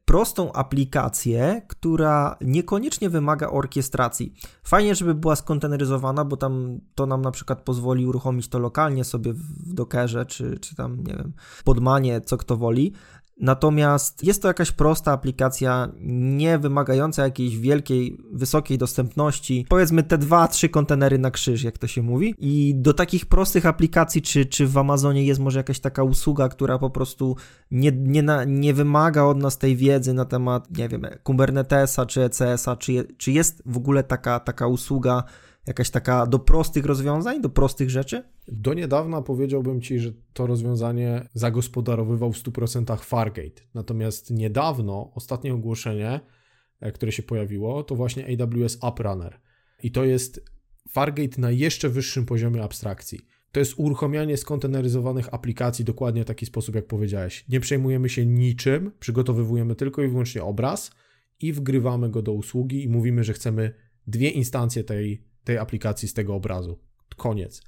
prostą aplikację, która niekoniecznie wymaga orkiestracji. Fajnie, żeby była skonteneryzowana, bo tam to nam na przykład pozwoli uruchomić to lokalnie sobie w Dockerze, czy, czy tam, nie wiem, podmanie, co kto woli, Natomiast jest to jakaś prosta aplikacja, nie wymagająca jakiejś wielkiej, wysokiej dostępności. Powiedzmy te dwa, trzy kontenery na krzyż, jak to się mówi. I do takich prostych aplikacji, czy, czy w Amazonie jest może jakaś taka usługa, która po prostu nie, nie, na, nie wymaga od nas tej wiedzy na temat, nie wiem, Kubernetesa czy ECS-a, czy, czy jest w ogóle taka, taka usługa, jakaś taka do prostych rozwiązań, do prostych rzeczy? Do niedawna powiedziałbym Ci, że to rozwiązanie zagospodarowywał w 100% Fargate. Natomiast niedawno, ostatnie ogłoszenie, e, które się pojawiło, to właśnie AWS AppRunner. I to jest Fargate na jeszcze wyższym poziomie abstrakcji. To jest uruchamianie skonteneryzowanych aplikacji dokładnie w taki sposób, jak powiedziałeś. Nie przejmujemy się niczym, przygotowujemy tylko i wyłącznie obraz i wgrywamy go do usługi i mówimy, że chcemy dwie instancje tej tej aplikacji z tego obrazu. Koniec.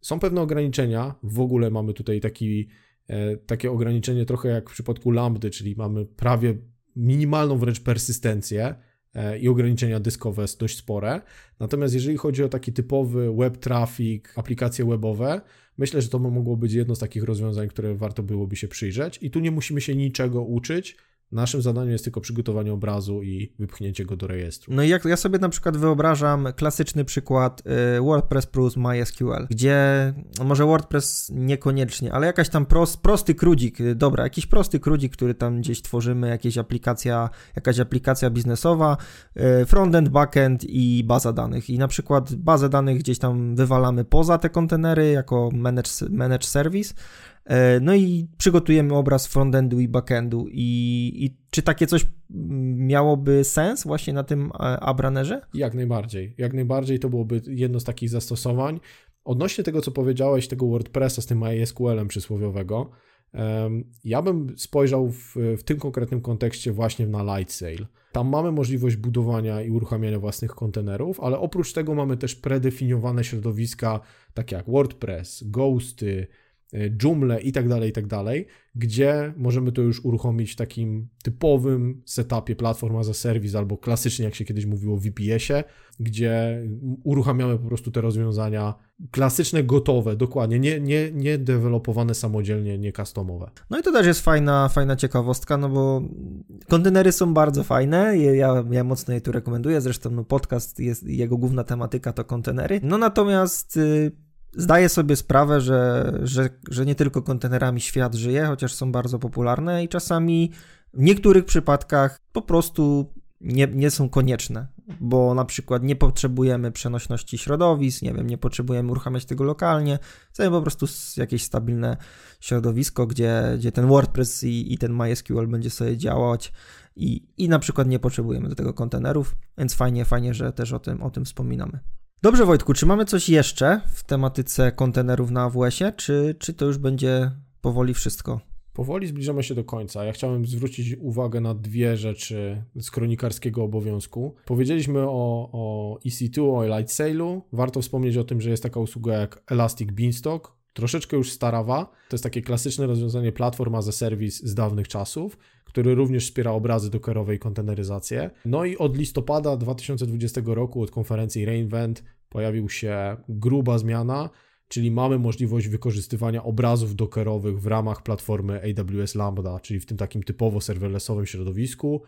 Są pewne ograniczenia. W ogóle mamy tutaj taki, e, takie ograniczenie trochę jak w przypadku lambdy, czyli mamy prawie minimalną wręcz persystencję e, i ograniczenia dyskowe dość spore. Natomiast jeżeli chodzi o taki typowy web traffic, aplikacje webowe, myślę, że to mogło być jedno z takich rozwiązań, które warto byłoby się przyjrzeć. I tu nie musimy się niczego uczyć. Naszym zadaniem jest tylko przygotowanie obrazu i wypchnięcie go do rejestru. No i jak ja sobie na przykład wyobrażam klasyczny przykład y, WordPress plus MySQL, gdzie no może WordPress niekoniecznie, ale jakaś tam prost, prosty krudzik, y, dobra, jakiś prosty krudzik, który tam gdzieś tworzymy, jakaś aplikacja, jakaś aplikacja biznesowa, y, frontend, backend i baza danych. I na przykład bazę danych gdzieś tam wywalamy poza te kontenery jako manage, manage service, no i przygotujemy obraz frontendu i backendu. I, I czy takie coś miałoby sens właśnie na tym e, Abranerze? Jak najbardziej. Jak najbardziej to byłoby jedno z takich zastosowań. Odnośnie tego, co powiedziałeś, tego WordPressa z tym MySQL-em przysłowiowego, ja bym spojrzał w, w tym konkretnym kontekście właśnie na Light Sail. Tam mamy możliwość budowania i uruchamiania własnych kontenerów, ale oprócz tego mamy też predefiniowane środowiska, takie jak WordPress, Ghosty, E, Joomla i tak dalej, i tak dalej, gdzie możemy to już uruchomić w takim typowym setupie platforma za serwis albo klasycznie, jak się kiedyś mówiło w VPS-ie, gdzie uruchamiamy po prostu te rozwiązania klasyczne, gotowe, dokładnie, nie, nie, nie dewelopowane samodzielnie, nie customowe. No i to też jest fajna, fajna ciekawostka, no bo kontenery są bardzo fajne, ja, ja mocno je tu rekomenduję, zresztą no podcast, jest, jego główna tematyka to kontenery, no natomiast... Yy Zdaję sobie sprawę, że, że, że nie tylko kontenerami świat żyje, chociaż są bardzo popularne i czasami w niektórych przypadkach po prostu nie, nie są konieczne, bo na przykład nie potrzebujemy przenośności środowisk, nie wiem, nie potrzebujemy uruchamiać tego lokalnie, chcemy po prostu jakieś stabilne środowisko, gdzie, gdzie ten WordPress i, i ten MySQL będzie sobie działać i, i na przykład nie potrzebujemy do tego kontenerów, więc fajnie, fajnie, że też o tym, o tym wspominamy. Dobrze, Wojtku, czy mamy coś jeszcze w tematyce kontenerów na AWS-ie, czy, czy to już będzie powoli wszystko? Powoli zbliżamy się do końca. Ja chciałem zwrócić uwagę na dwie rzeczy z kronikarskiego obowiązku. Powiedzieliśmy o, o EC2, o Light Sailu. Warto wspomnieć o tym, że jest taka usługa jak Elastic Beanstalk, troszeczkę już starawa. To jest takie klasyczne rozwiązanie platform as a service z dawnych czasów, który również wspiera obrazy dockerowe i konteneryzację. No i od listopada 2020 roku, od konferencji Reinvent, pojawił się gruba zmiana, czyli mamy możliwość wykorzystywania obrazów dockerowych w ramach platformy AWS Lambda, czyli w tym takim typowo serverlessowym środowisku.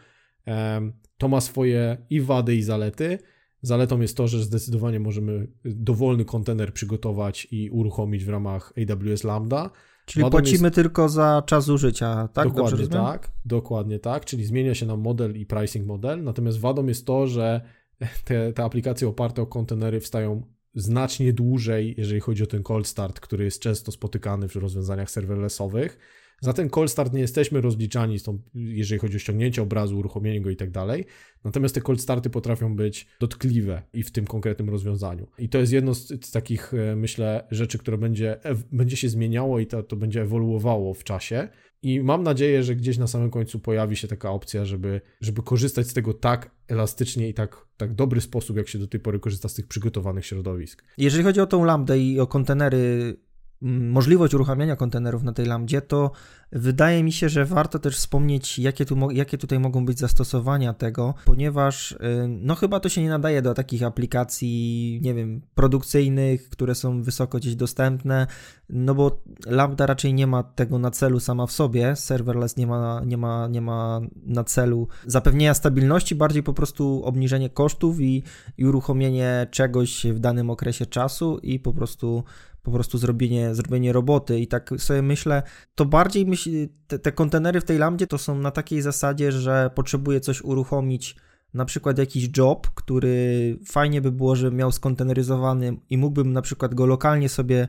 To ma swoje i wady, i zalety. Zaletą jest to, że zdecydowanie możemy dowolny kontener przygotować i uruchomić w ramach AWS Lambda. Czyli Wadą płacimy jest... tylko za czas użycia, tak? Dokładnie tak, dokładnie tak, czyli zmienia się nam model i pricing model, natomiast wadą jest to, że te, te aplikacje oparte o kontenery wstają znacznie dłużej, jeżeli chodzi o ten cold start, który jest często spotykany w rozwiązaniach serverlessowych. Za ten cold start nie jesteśmy rozliczani, jeżeli chodzi o ściągnięcie obrazu, uruchomienie go i tak dalej. Natomiast te cold starty potrafią być dotkliwe i w tym konkretnym rozwiązaniu. I to jest jedno z, z takich, e, myślę, rzeczy, które będzie, będzie się zmieniało i to, to będzie ewoluowało w czasie. I mam nadzieję, że gdzieś na samym końcu pojawi się taka opcja, żeby, żeby korzystać z tego tak elastycznie i tak, tak dobry sposób, jak się do tej pory korzysta z tych przygotowanych środowisk. Jeżeli chodzi o tą lambdę i o kontenery możliwość uruchamiania kontenerów na tej lambdzie, to wydaje mi się, że warto też wspomnieć, jakie, tu, jakie tutaj mogą być zastosowania tego, ponieważ y, no chyba to się nie nadaje do takich aplikacji, nie wiem, produkcyjnych, które są wysoko gdzieś dostępne, no bo lambda raczej nie ma tego na celu sama w sobie, serverless nie ma, nie ma, nie ma na celu zapewnienia stabilności, bardziej po prostu obniżenie kosztów i, i uruchomienie czegoś w danym okresie czasu i po prostu po prostu zrobienie, zrobienie roboty i tak sobie myślę, to bardziej myśl, te, te kontenery w tej lambdzie to są na takiej zasadzie, że potrzebuję coś uruchomić, na przykład jakiś job, który fajnie by było, że miał skonteneryzowany i mógłbym na przykład go lokalnie sobie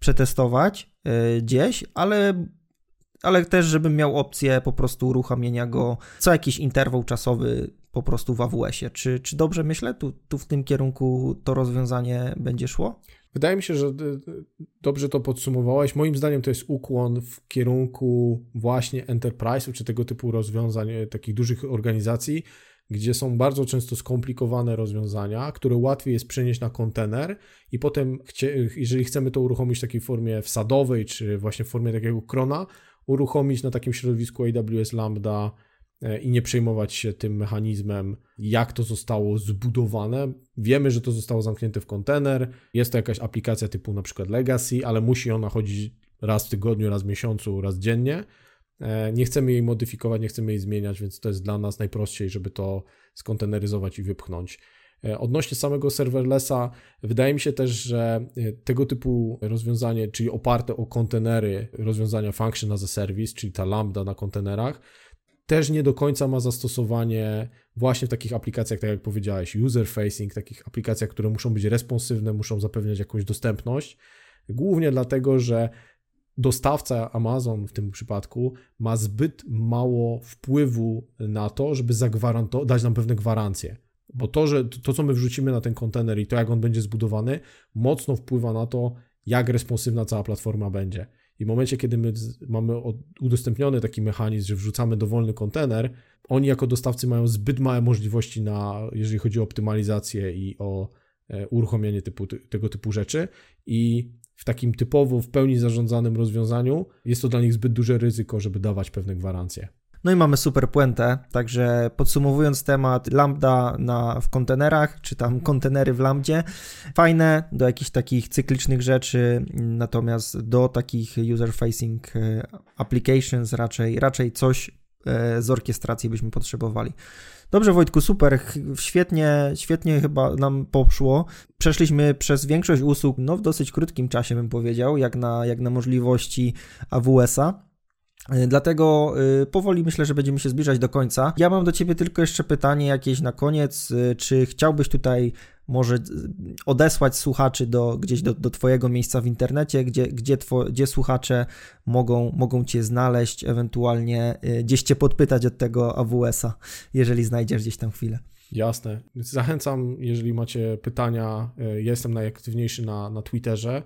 przetestować yy, gdzieś, ale ale też, żebym miał opcję po prostu uruchamiania go co jakiś interwał czasowy po prostu w AWS-ie. Czy, czy dobrze myślę? Tu, tu w tym kierunku to rozwiązanie będzie szło? Wydaje mi się, że dobrze to podsumowałeś. Moim zdaniem to jest ukłon w kierunku właśnie enterprise'u, czy tego typu rozwiązań, e, takich dużych organizacji, gdzie są bardzo często skomplikowane rozwiązania, które łatwiej jest przenieść na kontener i potem, jeżeli chcemy to uruchomić w takiej formie wsadowej, czy właśnie w formie takiego krona, uruchomić na takim środowisku AWS Lambda E, i nie przejmować się tym mechanizmem, jak to zostało zbudowane. Wiemy, że to zostało zamknięte w kontener. Jest to jakaś aplikacja typu na przykład Legacy, ale musi ona chodzić raz w tygodniu, raz w miesiącu, raz dziennie. E, nie chcemy jej modyfikować, nie chcemy jej zmieniać, więc to jest dla nas najprościej, żeby to skonteneryzować i wypchnąć. E, odnośnie samego serverlessa, wydaje mi się też, że tego typu rozwiązanie, czyli oparte o kontenery, rozwiązania function as a service, czyli ta lambda na kontenerach, też nie do końca ma zastosowanie właśnie w takich aplikacjach, tak jak powiedziałeś, user facing, takich aplikacjach, które muszą być responsywne, muszą zapewniać jakąś dostępność. Głównie dlatego, że dostawca Amazon w tym przypadku ma zbyt mało wpływu na to, żeby zagwarantować, dać nam pewne gwarancje. Bo to, że to, co my wrzucimy na ten kontener i to, jak on będzie zbudowany, mocno wpływa na to, jak responsywna cała platforma będzie. I w momencie, kiedy my mamy udostępniony taki mechanizm, że wrzucamy dowolny kontener, oni jako dostawcy mają zbyt małe możliwości na, jeżeli chodzi o optymalizację i o e, uruchomienie typu, tego typu rzeczy i w takim typowo, w pełni zarządzanym rozwiązaniu jest to dla nich zbyt duże ryzyko, żeby dawać pewne gwarancje. No i mamy super puentę, także podsumowując temat lambda na, w kontenerach, czy tam kontenery w lambdzie, fajne do jakichś takich cyklicznych rzeczy, natomiast do takich user-facing e, applications raczej, raczej coś e, z orkiestracji byśmy potrzebowali. Dobrze, Wojtku, super, świetnie, świetnie chyba nam poszło. Przeszliśmy przez większość usług, no w dosyć krótkim czasie bym powiedział, jak na, jak na możliwości AWS-a. Y, dlatego y, powoli myślę, że będziemy się zbliżać do końca. Ja mam do Ciebie tylko jeszcze pytanie jakieś na koniec. Y, czy chciałbyś tutaj może odesłać słuchaczy do, gdzieś do, do Twojego miejsca w internecie, gdzie, gdzie, two, gdzie słuchacze mogą, mogą Cię znaleźć, ewentualnie gdzieś Cię podpytać od tego AWS-a, jeżeli znajdziesz gdzieś tam chwilę. Jasne. Zachęcam, jeżeli macie pytania, jestem najaktywniejszy na, na Twitterze.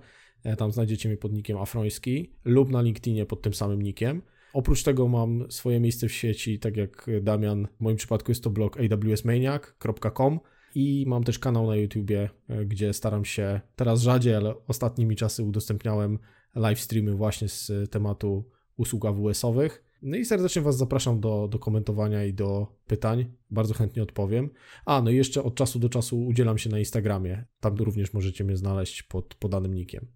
Tam znajdziecie mnie pod nickiem Afroński lub na LinkedInie pod tym samym nickiem. Oprócz tego mam swoje miejsce w sieci, tak jak Damian, w moim przypadku jest to blog awsmaniac.com i mam też kanał na YouTubie, e, gdzie staram się teraz rzadziej, ale ostatnimi czasy udostępniałem live streamy właśnie z tematu usług AWS-owych. No i serdecznie Was zapraszam do, do komentowania i do pytań. Bardzo chętnie odpowiem. A, no i jeszcze od czasu do czasu udzielam się na Instagramie. Tam również możecie mnie znaleźć pod podanym nickiem.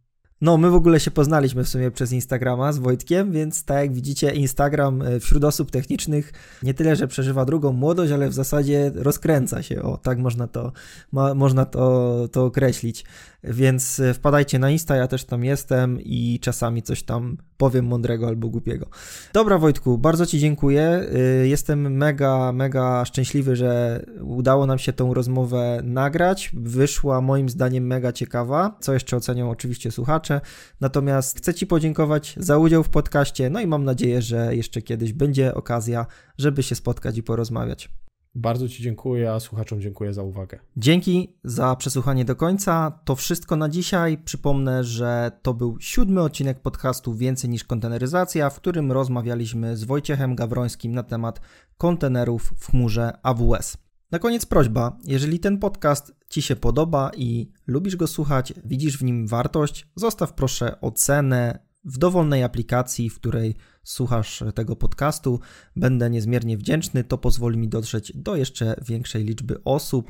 No, my w ogóle się poznaliśmy w sumie przez Instagrama z Wojtkiem, więc tak jak widzicie, Instagram e, wśród osób technicznych nie tyle, że przeżywa drugą młodość, ale w zasadzie rozkręca się. O, tak można to, ma, można to, to określić. Więc e, wpadajcie na Insta, ja też tam jestem i czasami coś tam powiem mądrego albo głupiego. Dobra, Wojtku, bardzo Ci dziękuję. E, jestem mega, mega szczęśliwy, że udało nam się tą rozmowę nagrać. Wyszła moim zdaniem mega ciekawa, co jeszcze ocenią oczywiście słuchacze. Natomiast chcę Ci podziękować za udział w podcaście, no i mam nadzieję, że jeszcze kiedyś będzie okazja, żeby się spotkać i porozmawiać. Bardzo Ci dziękuję, a słuchaczom dziękuję za uwagę. Dzięki za przesłuchanie do końca. To wszystko na dzisiaj. Przypomnę, że to był siódmy odcinek podcastu Więcej niż konteneryzacja, w którym rozmawialiśmy z Wojciechem Gawrońskim na temat kontenerów w chmurze AWS. Na koniec prośba, jeżeli ten podcast Ci się podoba i lubisz go słuchać, widzisz w nim wartość, zostaw proszę ocenę w dowolnej aplikacji, w której słuchasz tego podcastu. Będę niezmiernie wdzięczny. To pozwoli mi dotrzeć do jeszcze większej liczby osób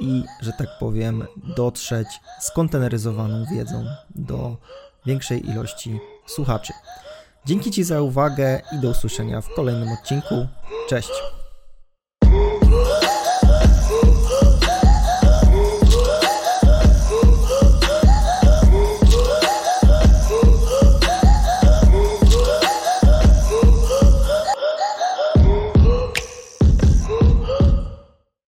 i, że tak powiem, dotrzeć z konteneryzowaną wiedzą do większej ilości słuchaczy. Dzięki Ci za uwagę i do usłyszenia w kolejnym odcinku. Cześć!